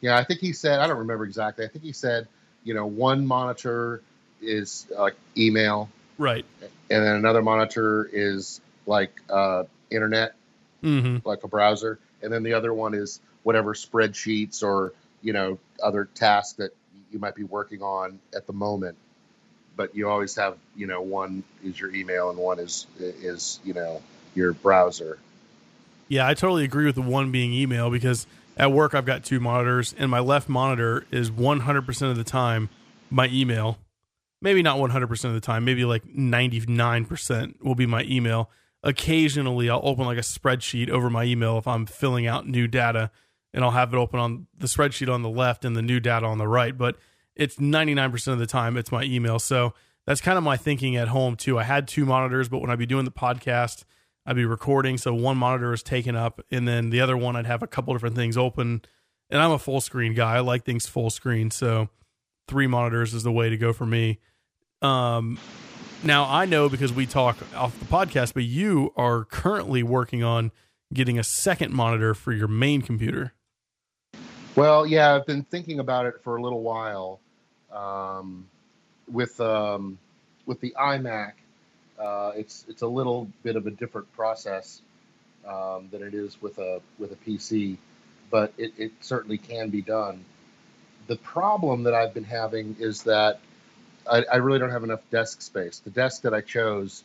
B: Yeah, I think he said. I don't remember exactly. I think he said, you know, one monitor is like email,
A: right,
B: and then another monitor is like uh, internet,
A: mm-hmm.
B: like a browser, and then the other one is whatever spreadsheets or you know other tasks that you might be working on at the moment. But you always have, you know, one is your email and one is is you know your browser.
A: Yeah, I totally agree with the one being email because at work I've got two monitors and my left monitor is 100% of the time my email. Maybe not 100% of the time, maybe like 99% will be my email. Occasionally I'll open like a spreadsheet over my email if I'm filling out new data and I'll have it open on the spreadsheet on the left and the new data on the right, but it's 99% of the time it's my email. So that's kind of my thinking at home too. I had two monitors, but when I'd be doing the podcast, I'd be recording, so one monitor is taken up, and then the other one I'd have a couple different things open. And I'm a full screen guy. I like things full screen, so three monitors is the way to go for me. Um, now I know because we talk off the podcast, but you are currently working on getting a second monitor for your main computer.
B: Well, yeah, I've been thinking about it for a little while. Um, with um, with the iMac, uh, it's it's a little bit of a different process um, than it is with a with a PC, but it, it certainly can be done. The problem that I've been having is that I, I really don't have enough desk space. The desk that I chose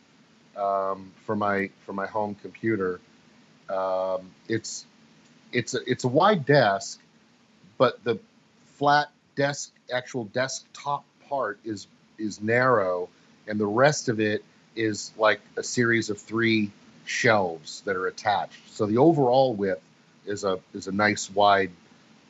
B: um, for my for my home computer, um, it's it's a, it's a wide desk, but the flat desk actual desktop part is is narrow, and the rest of it is like a series of three shelves that are attached. So the overall width is a is a nice wide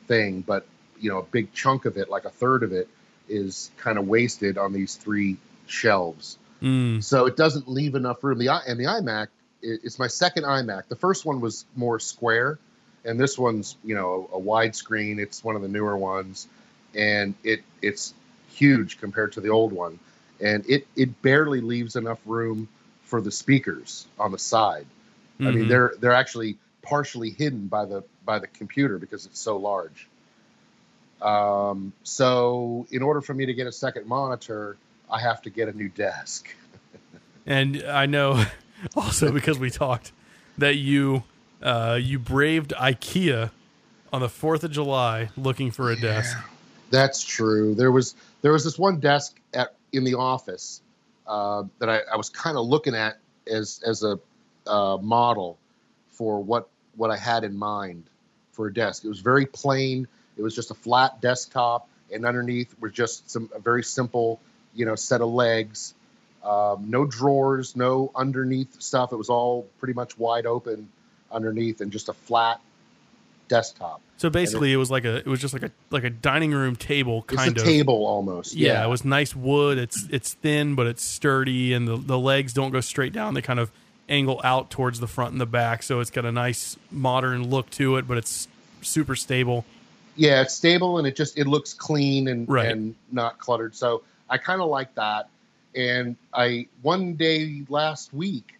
B: thing, but you know a big chunk of it, like a third of it, is kind of wasted on these three shelves.
A: Mm.
B: So it doesn't leave enough room. The and the iMac, it's my second iMac. The first one was more square, and this one's you know a, a wide screen. It's one of the newer ones, and it it's huge compared to the old one and it it barely leaves enough room for the speakers on the side. Mm-hmm. I mean, mm-hmm. they're they're actually partially hidden by the by the computer because it's so large. Um, so, in order for me to get a second monitor, I have to get a new desk.
A: And I know also because we talked that you uh, you braved IKEA on the Fourth of July looking for a desk.
B: That's true. There was there was this one desk at in the office uh, that I, I was kind of looking at as as a uh, model for what what I had in mind for a desk. It was very plain. It was just a flat desktop, and underneath were just some a very simple, you know, set of legs. Um, no drawers, no underneath stuff. It was all pretty much wide open underneath, and just a flat desktop.
A: So basically, it, it, was like a it was just like a like a dining room table kind
B: it's
A: a
B: of table almost.
A: Yeah,
B: yeah,
A: it was nice wood. It's it's thin, but it's sturdy, and the the legs don't go straight down. They kind of angle out towards the front and the back, so it's got a nice modern look to it, but it's super stable.
B: Yeah, it's stable and it just it looks clean and
A: Right.
B: and not cluttered. So I kind of like that. And I one day last week,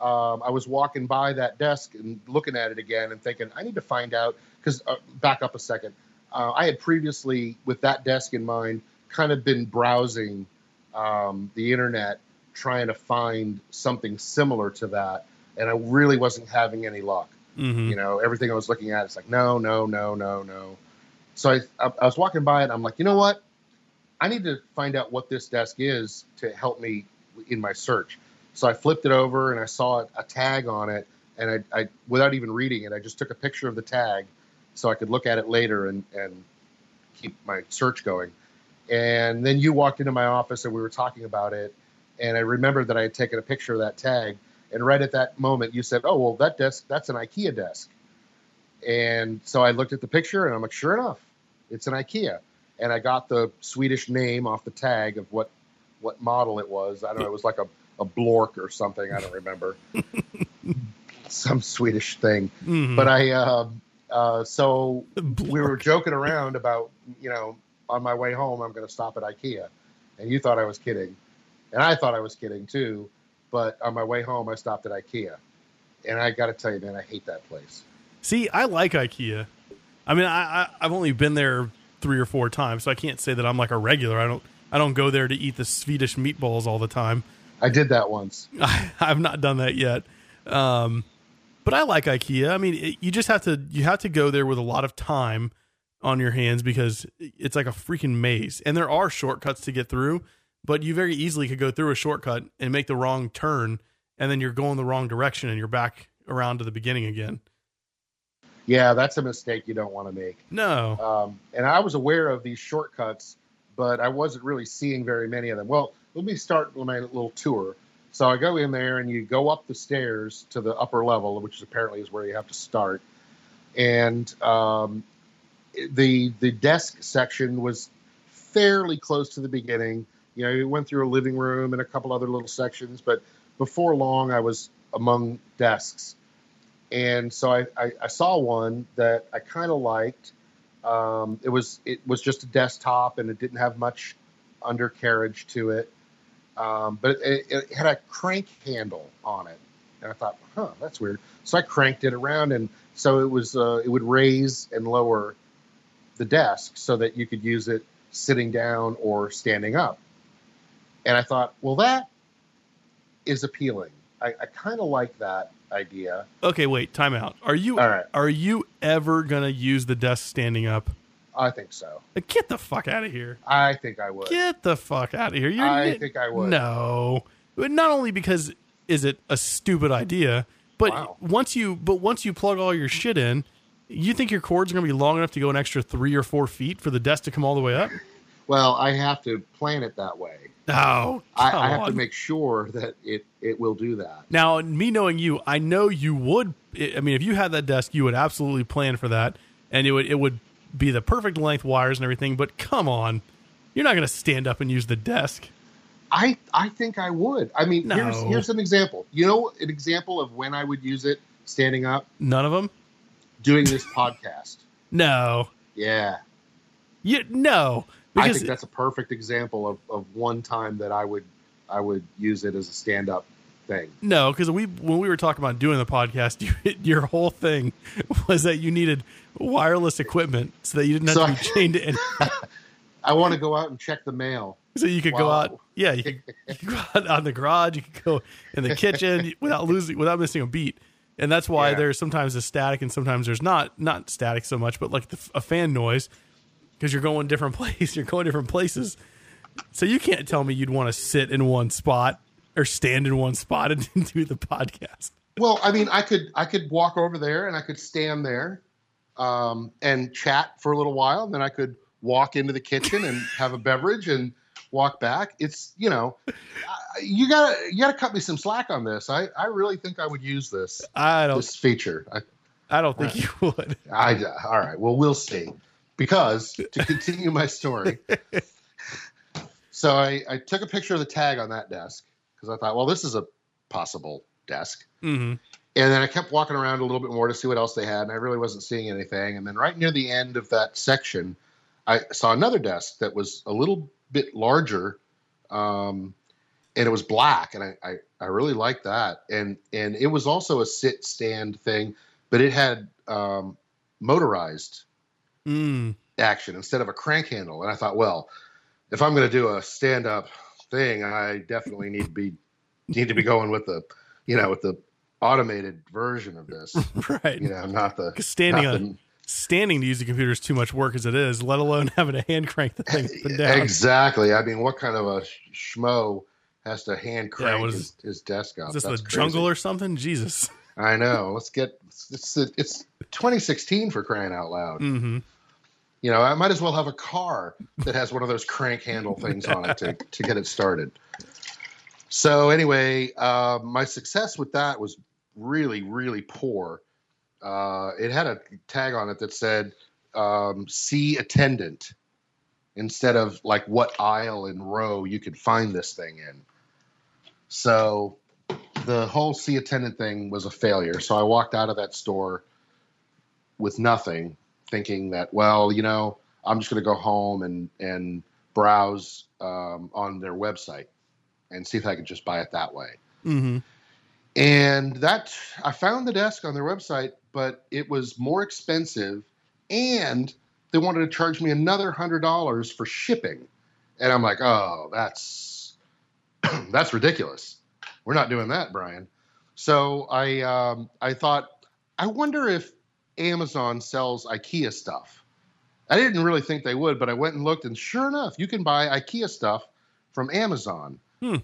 B: um, I was walking by that desk and looking at it again and thinking I need to find out because uh, back up a second. Uh, I had previously, with that desk in mind, kind of been browsing um, the internet trying to find something similar to that, and I really wasn't having any luck.
A: hmm
B: You know, everything I was looking at, it's like, no, no, no, no, no. So I, I, I was walking by it. I'm like, you know what? I need to find out what this desk is to help me in my search. So I flipped it over and I saw a, tag on it, and I, I, without even reading it, I just took a picture of the tag so I could look at it later and, and keep my search going. And then you walked into my office and we were talking about it, and I remembered that I had taken a picture of that tag. And right at that moment, you said, "Oh, well, that desk, that's an IKEA desk." And so I looked at the picture, and I'm like, "Sure enough, it's an IKEA." And I got the Swedish name off the tag of what what model it was. I don't know. It was like a a Blork or something. I don't remember. Some Swedish thing.
A: hmm
B: But I, uh, uh, so we were joking around about, you know, on my way home, I'm going to stop at IKEA. And you thought I was kidding. And I thought I was kidding too. But on my way home, I stopped at IKEA. And I got to tell you, man, I hate that place.
A: See, I like IKEA. I mean, I, I I've only been there three or four times, so I can't say that I'm like a regular. I don't I don't go there to eat the Swedish meatballs all the time.
B: I did that once.
A: I, I've not done that yet. Um, but I like IKEA. I mean, it, you just have to you have to go there with a lot of time on your hands because it's like a freaking maze, and there are shortcuts to get through. But you very easily could go through a shortcut and make the wrong turn, and then you're going the wrong direction, and you're back around to the beginning again.
B: Yeah, that's a mistake you don't want to make.
A: No,
B: Um, and I was aware of these shortcuts, but I wasn't really seeing very many of them. Well, let me start with my little tour. So I go in there, and you go up the stairs to the upper level, which apparently is where you have to start. And um, the the desk section was fairly close to the beginning. You know, you went through a living room and a couple other little sections, but before long, I was among desks. And so I, I, I saw one that I kind of liked. Um, it was it was just a desktop and it didn't have much undercarriage to it, um, but it, it had a crank handle on it, and I thought, huh, that's weird. So I cranked it around, and so it was uh, it would raise and lower the desk so that you could use it sitting down or standing up. And I thought, well, that is appealing. I, I kind of like that idea.
A: okay, wait, time out. Are you
B: All right,
A: are you ever gonna use the desk standing up?
B: I think so.
A: Get the fuck out of here!
B: I think I would.
A: Get the fuck out of here! You're
B: I think I would.
A: No, not only because is it a stupid idea, but
B: Wow.
A: once you but once you plug all your shit in, you think your cords are going to be long enough to go an extra three or four feet for the desk to come all the way up?
B: Well, I have to plan it that way.
A: Oh,
B: I, I have to make sure that it it will do that.
A: Now, me knowing you, I know you would. I mean, if you had that desk, you would absolutely plan for that, and it would it would be the perfect length wires and everything. But come on, you're not going to stand up and use the desk.
B: I I think I would. I mean, here's
A: No.
B: here's an example. You know, an example of when I would use it standing up,
A: None of them.
B: doing this podcast.
A: No,
B: Yeah,
A: you no
B: I think that's a perfect example of, of one time that I would I would use it as a stand up thing.
A: No, because we when we were talking about doing the podcast, you, your whole thing was that you needed wireless equipment so that you didn't have
B: So
A: to be chained to any.
B: I want to go out and check the mail.
A: So you could go out, yeah, you could, you could go out on the garage, you could go in the kitchen without losing, without missing a beat. And that's why
B: Yeah.
A: there's sometimes a static and sometimes there's not, not static so much, but like the, a fan noise because you're going different places, you're going different places. So you can't tell me you'd want to sit in one spot or stand in one spot and do the podcast.
B: Well, I mean, I could I could walk over there and I could stand there um, and chat for a little while. And then I could walk into the kitchen and have a beverage and walk back. It's you know, you gotta you gotta cut me some slack on this. I I really think I would use this
A: I don't,
B: this feature. I,
A: I don't think you would.
B: I all right. Well, we'll see. Because to continue my story, so I, I took a picture of the tag on that desk because I thought, well, this is a possible desk.
A: hmm
B: And then I kept walking around a little bit more to see what else they had, and I really wasn't seeing anything. And then right near the end of that section, I saw another desk that was a little bit larger, um, and it was black, and I, I, I really liked that. And and it was also a sit stand thing, but it had um, motorized
A: Mm.
B: action instead of a crank handle. And I thought, well, if I'm going to do a stand up thing, I definitely need to be need to be going with the, you know, with the automated version of this.
A: Right.
B: You know, not the
A: standing
B: not
A: on standing to use the computer is too much work as it is, let alone having to hand crank the thing up and down.
B: exactly. I mean, what kind of a schmo has to hand crank his,
A: is-
B: his desk up?
A: Is this
B: That's
A: the
B: crazy.
A: jungle or something? Jesus.
B: I know. Let's get it's it's 2016 for crying out loud.
A: hmm
B: You know, I might as well have a car that has one of those crank handle things on it to, to get it started. So anyway, uh, my success with that was really, really poor. Uh, it had a tag on it that said um, "see attendant" instead of like what aisle and row you could find this thing in. So the whole "see attendant" thing was a failure. So I walked out of that store with nothing thinking that well you know i'm just going to go home and and browse um, on their website and see if i can just buy it that way
A: hmm
B: and that i found the desk on their website but it was more expensive and they wanted to charge me another hundred dollars for shipping. And i'm like oh that's that's ridiculous. We're not doing that brian. So i um, i thought i wonder if amazon sells ikea stuff. I didn't really think they would but i went and looked and sure enough you can buy ikea stuff from amazon.
A: Hmm.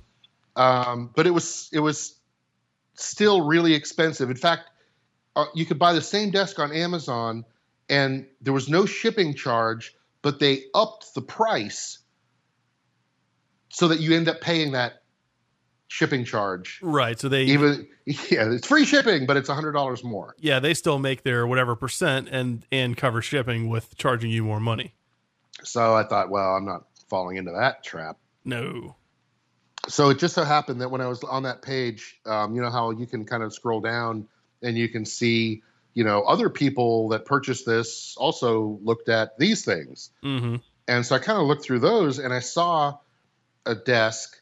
B: um, but it was it was still really expensive. In fact, uh, you could buy the same desk on Amazon, and there was no shipping charge, but they upped the price so that you end up paying that shipping charge.
A: Right. So they
B: Even yeah, it's free shipping, but it's a hundred dollars more.
A: yeah, they still make their whatever percent and and cover shipping with charging you more money.
B: So I thought, well, I'm not falling into that trap.
A: No.
B: So it just so happened that when I was on that page, um, you know how you can kind of scroll down and you can see, you know, other people that purchased this also looked at these things.
A: hmm
B: And so I kind of looked through those and I saw a desk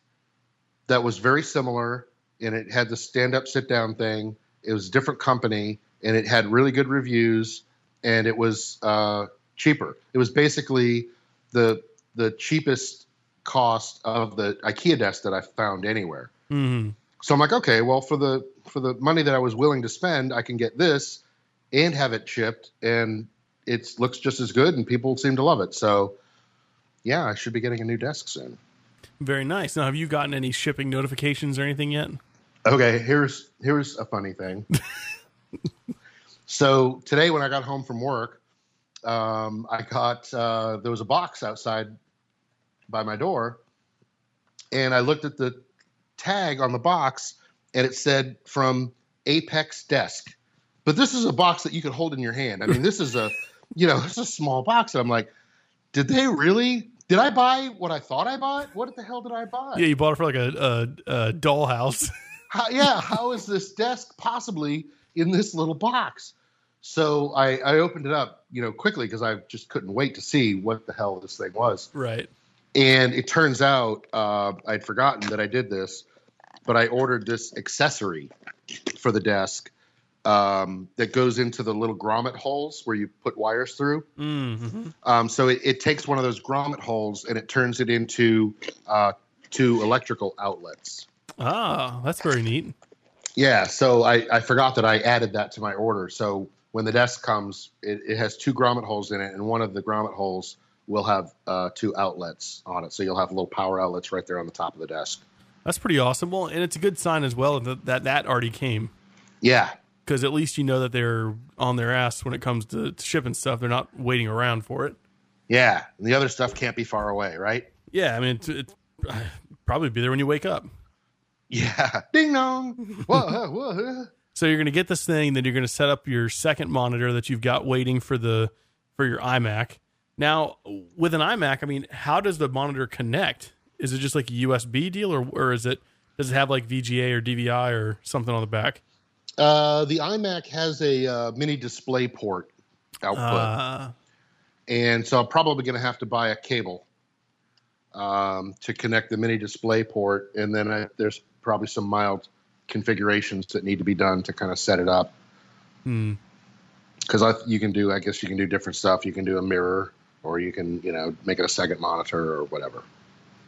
B: that was very similar and it had the stand up, sit down thing. It was a different company and it had really good reviews and it was uh, cheaper. It was basically the the cheapest cost of the IKEA desk that I found anywhere.
A: hmm
B: So I'm like, okay, well for the for the money that I was willing to spend, I can get this and have it shipped and it looks just as good and people seem to love it. So yeah, I should be getting a new desk soon.
A: Very nice. Now, have you gotten any shipping notifications or anything yet?
B: Okay, here's here's a funny thing. so today when I got home from work, um, I got uh, there was a box outside by my door, and I looked at the tag on the box, and it said from Apex Desk. But this is a box that you could hold in your hand. I mean, this is a you know it's a small box, and I'm like, did they really? Did I buy what I thought I bought? What the hell did I buy?
A: Yeah, you bought it for like a, a, a dollhouse.
B: how, yeah, how is this desk possibly in this little box? So I, I opened it up, you know, quickly because I just couldn't wait to see what the hell this thing was.
A: right.
B: And it turns out uh, I'd forgotten that I did this, but I ordered this accessory for the desk um, that goes into the little grommet holes where you put wires through.
A: Mm-hmm.
B: Um, so it, it takes one of those grommet holes and it turns it into uh, two electrical outlets.
A: Ah, that's very neat.
B: Yeah, so I, I forgot that I added that to my order. So when the desk comes, it, it has two grommet holes in it, and one of the grommet holes will have uh, two outlets on it. So you'll have little power outlets right there on the top of the desk.
A: That's pretty awesome. Well, and it's a good sign as well that that, that already came
B: Yeah,
A: because at least you know that they're on their ass when it comes to, to shipping stuff. They're not waiting around for it.
B: yeah. And the other stuff can't be far away, right?
A: Yeah, I mean, it's, it's probably be there when you wake up.
B: Yeah. Ding dong. whoa, whoa.
A: So you're going to get this thing, then you're going to set up your second monitor that you've got waiting for the for your iMac. Now, with an iMac, I mean, how does the monitor connect? Is it just like a USB deal, or or is it does it have like VGA or DVI or something on the back?
B: Uh, the iMac has a uh, mini display port output.
A: Uh,
B: and so I'm probably going to have to buy a cable um, to connect the mini display port, and then I, there's probably some mild configurations that need to be done to kind of set it up.
A: hmm.
B: Because you can do, I guess you can do different stuff. You can do a mirror, or you can, you know, make it a second monitor or whatever.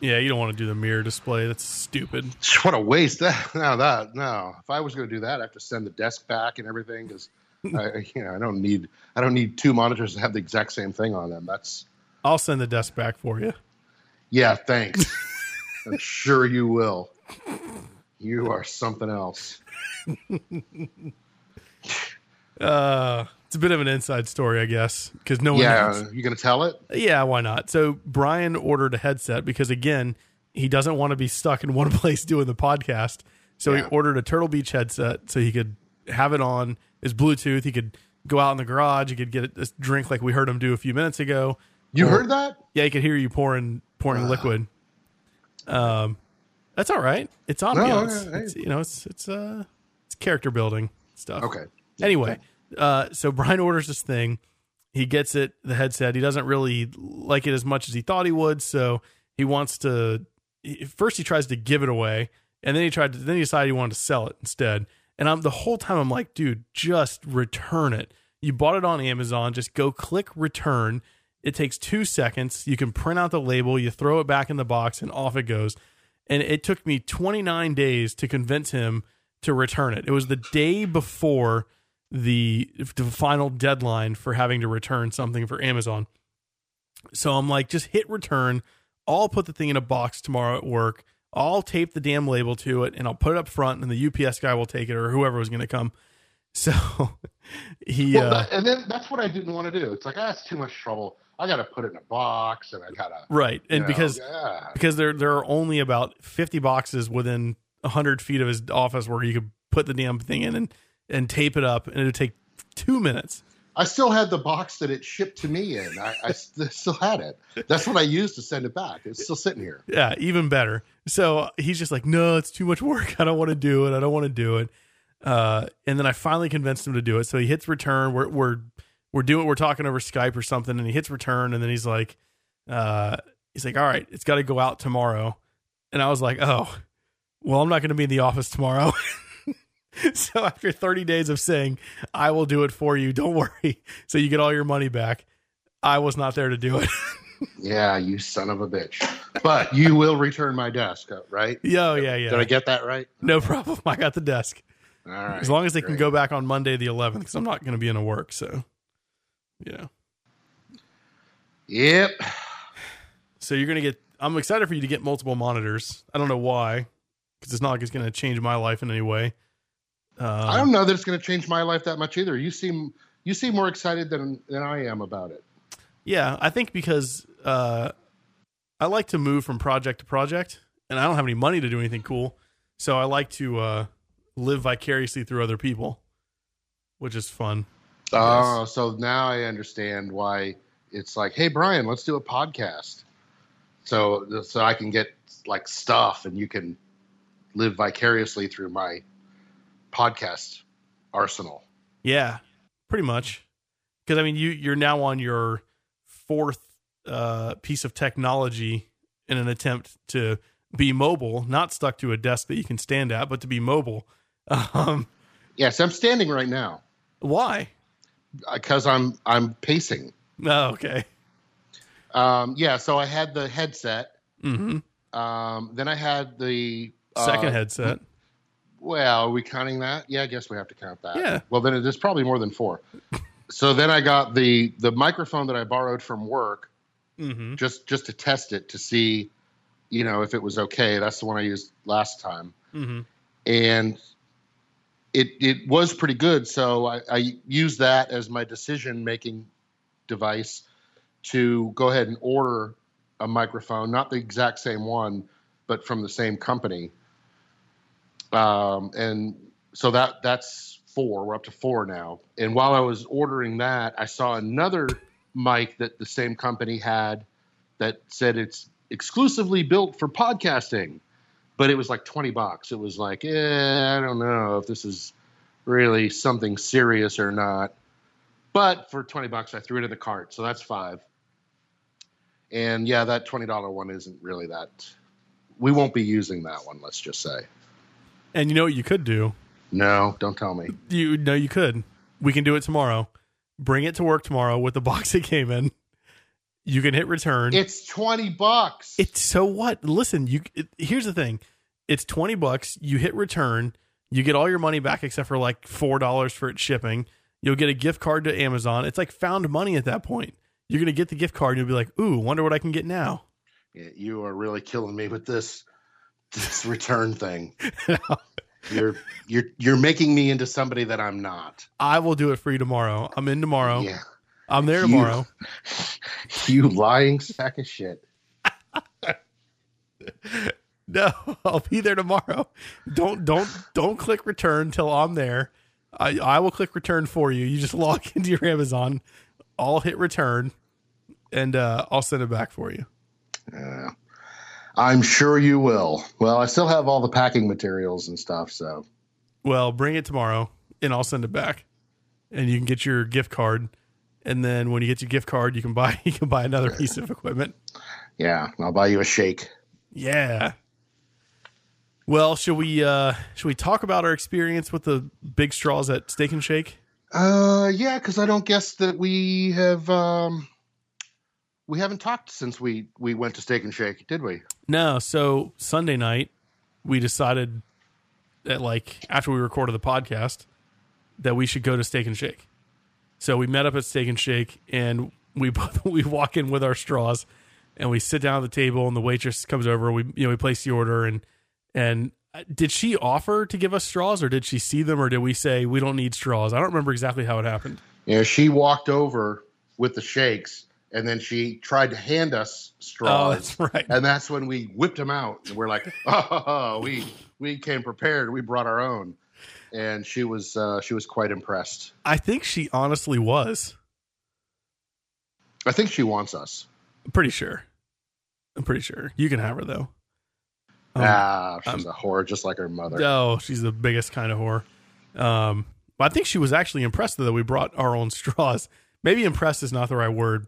A: Yeah, you don't want to do the mirror display. That's stupid.
B: What a waste! That no, that no. If I was going to do that, I have to send the desk back and everything because, I, you know, I don't need, I don't need two monitors to have the exact same thing on them. That's
A: I'll send the desk back for you.
B: Yeah, thanks. I'm sure you will. You are something else.
A: Uh, it's a bit of an inside story, I guess, because no one.
B: Yeah,
A: knows.
B: you gonna tell it?
A: Yeah, why not? So Brian ordered a headset because again, he doesn't want to be stuck in one place doing the podcast. So
B: Yeah.
A: he ordered a Turtle Beach headset so he could have it on his Bluetooth. He could go out in the garage. He could get a drink like we heard him do a few minutes ago.
B: You
A: Or-
B: heard that?
A: Yeah, he could hear you pouring pouring
B: Ah.
A: liquid. Um, that's all right. It's
B: No,
A: ambiance.
B: okay, hey.
A: It's, you know, it's it's uh it's character building stuff.
B: Okay.
A: Anyway, uh, so Brian orders this thing. He gets it, the headset. He doesn't really like it as much as he thought he would, so he wants to. First, he tries to give it away, and then he tried to. Then he decided he wanted to sell it instead. And I'm the whole time I'm like, dude, just return it. You bought it on Amazon. Just go click return. It takes two seconds. You can print out the label. You throw it back in the box, and off it goes. And it took me 29 days to convince him to return it. It was the day before the, the final deadline for having to return something for Amazon. So I'm like, just hit return. I'll put the thing in a box tomorrow at work. I'll tape the damn label to it and I'll put it up front and the UPS guy will take it or whoever was going to come. So he,
B: Well,
A: uh,
B: and then that's what I didn't want to do. It's like, ah, it's too much trouble. I got to put it in a box, and I got to.
A: right. And because,
B: yeah.
A: because there, there are only about 50 boxes within 100 feet of his office where you could put the damn thing in and, and tape it up and it would take two minutes.
B: I still had the box that it shipped to me in. I, I st- still had it. That's what I used to send it back. It's still sitting here.
A: Yeah, even better. So he's just like, no, it's too much work. I don't want to do it. I don't want to do it. Uh, and then I finally convinced him to do it. So he hits return. We're we're we're doing we're talking over Skype or something, and he hits return, and then he's like, uh, he's like, all right, it's got to go out tomorrow. And I was like, oh, well, I'm not going to be in the office tomorrow. so after 30 days of saying I will do it for you, don't worry, so you get all your money back, I was not there to do it.
B: Yeah, you son of a bitch. But you will return my desk, uh, right?
A: yeah, yeah, yeah.
B: Did I get that right?
A: No problem. I got the desk.
B: All right.
A: as long as they can go back on Monday the 11th, because I'm not going to be in a work. So, yeah.
B: Yep.
A: so you're going to get. I'm excited for you to get multiple monitors. I don't know why, because it's not like it's going to change my life in any way. Um,
B: I don't know that it's going to change my life that much either. You seem you seem more excited than than I am about it.
A: Yeah, I think because uh, I like to move from project to project, and I don't have any money to do anything cool, so I like to uh, live vicariously through other people, which is fun.
B: Oh, so now I understand why it's like, hey Brian, let's do a podcast. So so I can get like stuff and you can live vicariously through my podcast arsenal.
A: Yeah, pretty much. Because I mean, you you're now on your fourth uh, piece of technology in an attempt to be mobile, not stuck to a desk that you can stand at, but to be mobile. Um,
B: Yes, I'm standing right now
A: Why?
B: because I'm I'm pacing.
A: Oh, okay.
B: Um, yeah, so I had the headset.
A: hmm
B: Um, then I had the
A: Second
B: uh,
A: headset.
B: Well, are we counting that? Yeah, I guess we have to count that.
A: Yeah.
B: Well, then it is probably more than four. so then I got the the microphone that I borrowed from work
A: hmm
B: just just to test it to see, you know, if it was okay. That's the one I used last time,
A: hmm
B: and it it was pretty good. So I, I used that as my decision making device to go ahead and order a microphone, not the exact same one, but from the same company. Um, and so that that's four. We're up to four now. And while I was ordering that, I saw another mic that the same company had that said it's exclusively built for podcasting, but it was like twenty bucks. It was like, eh, I don't know if this is really something serious or not. But for twenty bucks, I threw it in the cart, so that's five. And yeah, that twenty dollar one isn't really that. We won't be using that one. Let's just say.
A: And you know what you could do?
B: No, don't tell me.
A: You no, you could. We can do it tomorrow. Bring it to work tomorrow with the box it came in. You can hit return.
B: It's twenty bucks.
A: It's so what? Listen, you. It, here's the thing. It's twenty bucks. You hit return. You get all your money back except for like four dollars for its shipping. You'll get a gift card to Amazon. It's like found money at that point. You're gonna get the gift card. and You'll be like, "Ooh, wonder what I can get now."
B: Yeah, you are really killing me with this this return thing. You're you're you're making me into somebody that I'm not.
A: I will do it for you tomorrow. I'm in tomorrow.
B: Yeah.
A: I'm there
B: You-
A: tomorrow.
B: You lying sack of shit.
A: No, I'll be there tomorrow. Don't don't don't click return till I'm there. I I will click return for you. You just log into your Amazon. I'll hit return, and uh, I'll send it back for you.
B: Yeah. I'm sure you will. Well, I still have all the packing materials and stuff, so
A: Well, bring it tomorrow, and I'll send it back, and you can get your gift card. And then when you get your gift card, you can buy you can buy another piece of equipment.
B: yeah, I'll buy you a shake.
A: Yeah. Well, should we uh should we talk about our experience with the big straws at Steak and Shake?
B: Uh, yeah, because I don't guess that we have um, we haven't talked since we we went to Steak and Shake, did we?
A: No, so Sunday night we decided that like after we recorded the podcast that we should go to Steak and Shake. So we met up at Steak and Shake and we both we walk in with our straws and we sit down at the table and the waitress comes over we you know we place the order and and did she offer to give us straws or did she see them or did we say we don't need straws? I don't remember exactly how it happened.
B: Yeah, she walked over with the shakes, and then she tried to hand us straws.
A: Oh, that's right.
B: and that's when we whipped them out and we're like oh we we came prepared we brought our own and she was uh, she was quite impressed
A: I think she honestly was.
B: i think she wants us
A: I'm pretty sure. I'm pretty sure. You can have her though. Um,
B: ah she's
A: um,
B: a whore just like her mother
A: Oh, she's the biggest kind of whore. Um, but I think she was actually impressed that we brought our own straws. Maybe impressed is not the right word,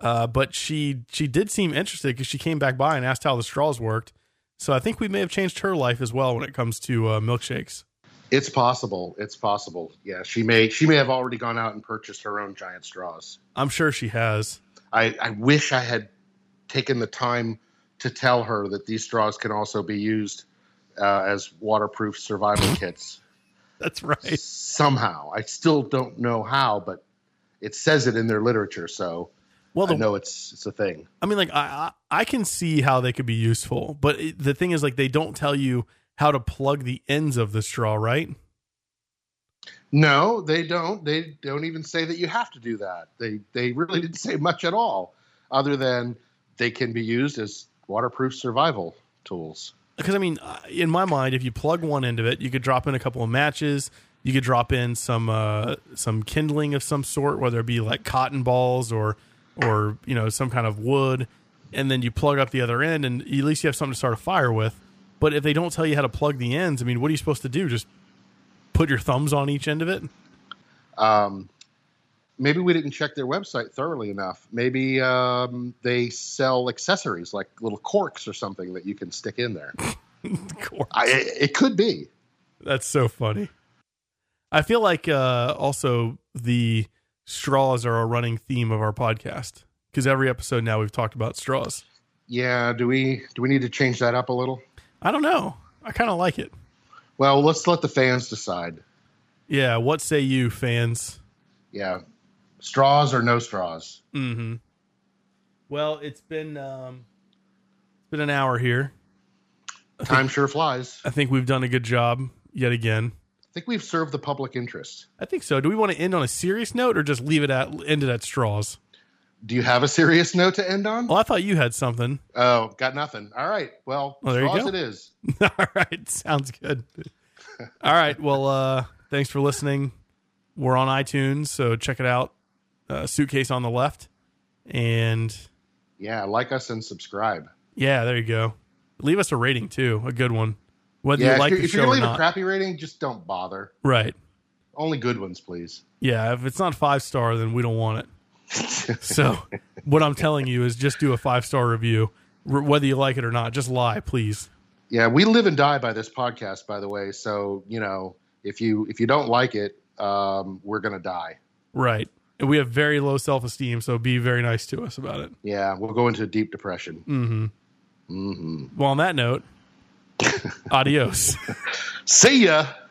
A: uh, but she she did seem interested because she came back by and asked how the straws worked. So I think we may have changed her life as well when it comes to uh, milkshakes.
B: it's possible it's possible yeah she may she may have already gone out and purchased her own giant straws
A: I'm sure she has.
B: i i wish i had taken the time to tell her that these straws can also be used uh, as waterproof survival kits
A: That's right.
B: somehow. I still don't know how, but it says it in their literature, so
A: Well,
B: I know it's it's a thing.
A: I mean, like I, I I can see how they could be useful, but it, the thing is, like they don't tell you how to plug the ends of the straw, right?
B: No, they don't. They don't even say that you have to do that. They they really didn't say much at all, other than they can be used as waterproof survival tools.
A: because I mean, uh, in my mind, if you plug one end of it, you could drop in a couple of matches. You could drop in some uh, some kindling of some sort, whether it be like cotton balls or or you know some kind of wood, and then you plug up the other end, and at least you have something to start a fire with. But if they don't tell you how to plug the ends, I mean, what are you supposed to do? Just put your thumbs on each end of it?
B: Um, maybe we didn't check their website thoroughly enough. Maybe um, they sell accessories like little corks or something that you can stick in there. I, it, it could be.
A: That's so funny. I feel like uh, also the straws are a running theme of our podcast because every episode now we've talked about straws.
B: Yeah, do we do we need to change that up a little?
A: I don't know. I kind of like it.
B: Well, let's let the fans decide.
A: Yeah. What say you, fans?
B: Yeah, straws or no straws?
A: Mm-hmm. Well, it's been um, it's been an hour here.
B: Time sure flies.
A: I think we've done a good job yet again.
B: I think we've served the public interest.
A: I think so. Do we want to end on a serious note or just leave it at end it at straws?
B: Do you have a serious note to end on?
A: Well, I thought you had something.
B: Oh, got nothing. All right. Well,
A: Well, there you
B: straws
A: go.
B: it is.
A: All right, sounds good. All right, well, uh, thanks for listening. We're on iTunes, so check it out. Uh, Suitcase on the left, and
B: Yeah, like us and subscribe.
A: yeah, there you go. Leave us a rating too, a good one, whether
B: Yeah,
A: you like
B: if,
A: the show
B: you're
A: or
B: gonna leave a
A: not.
B: crappy rating, just don't bother.
A: right?
B: Only good ones, please.
A: Yeah, if it's not five star, then we don't want it. So, what I'm telling you is just do a five star review, r- whether you like it or not. Just lie, please.
B: Yeah, we live and die by this podcast, by the way. So you know, if you if you don't like it, um, we're gonna die.
A: Right. And we have very low self esteem, so be very nice to us about it.
B: Yeah, we'll go into a deep depression.
A: Mm-hmm.
B: hmm
A: Well, on that note, adios.
B: See ya.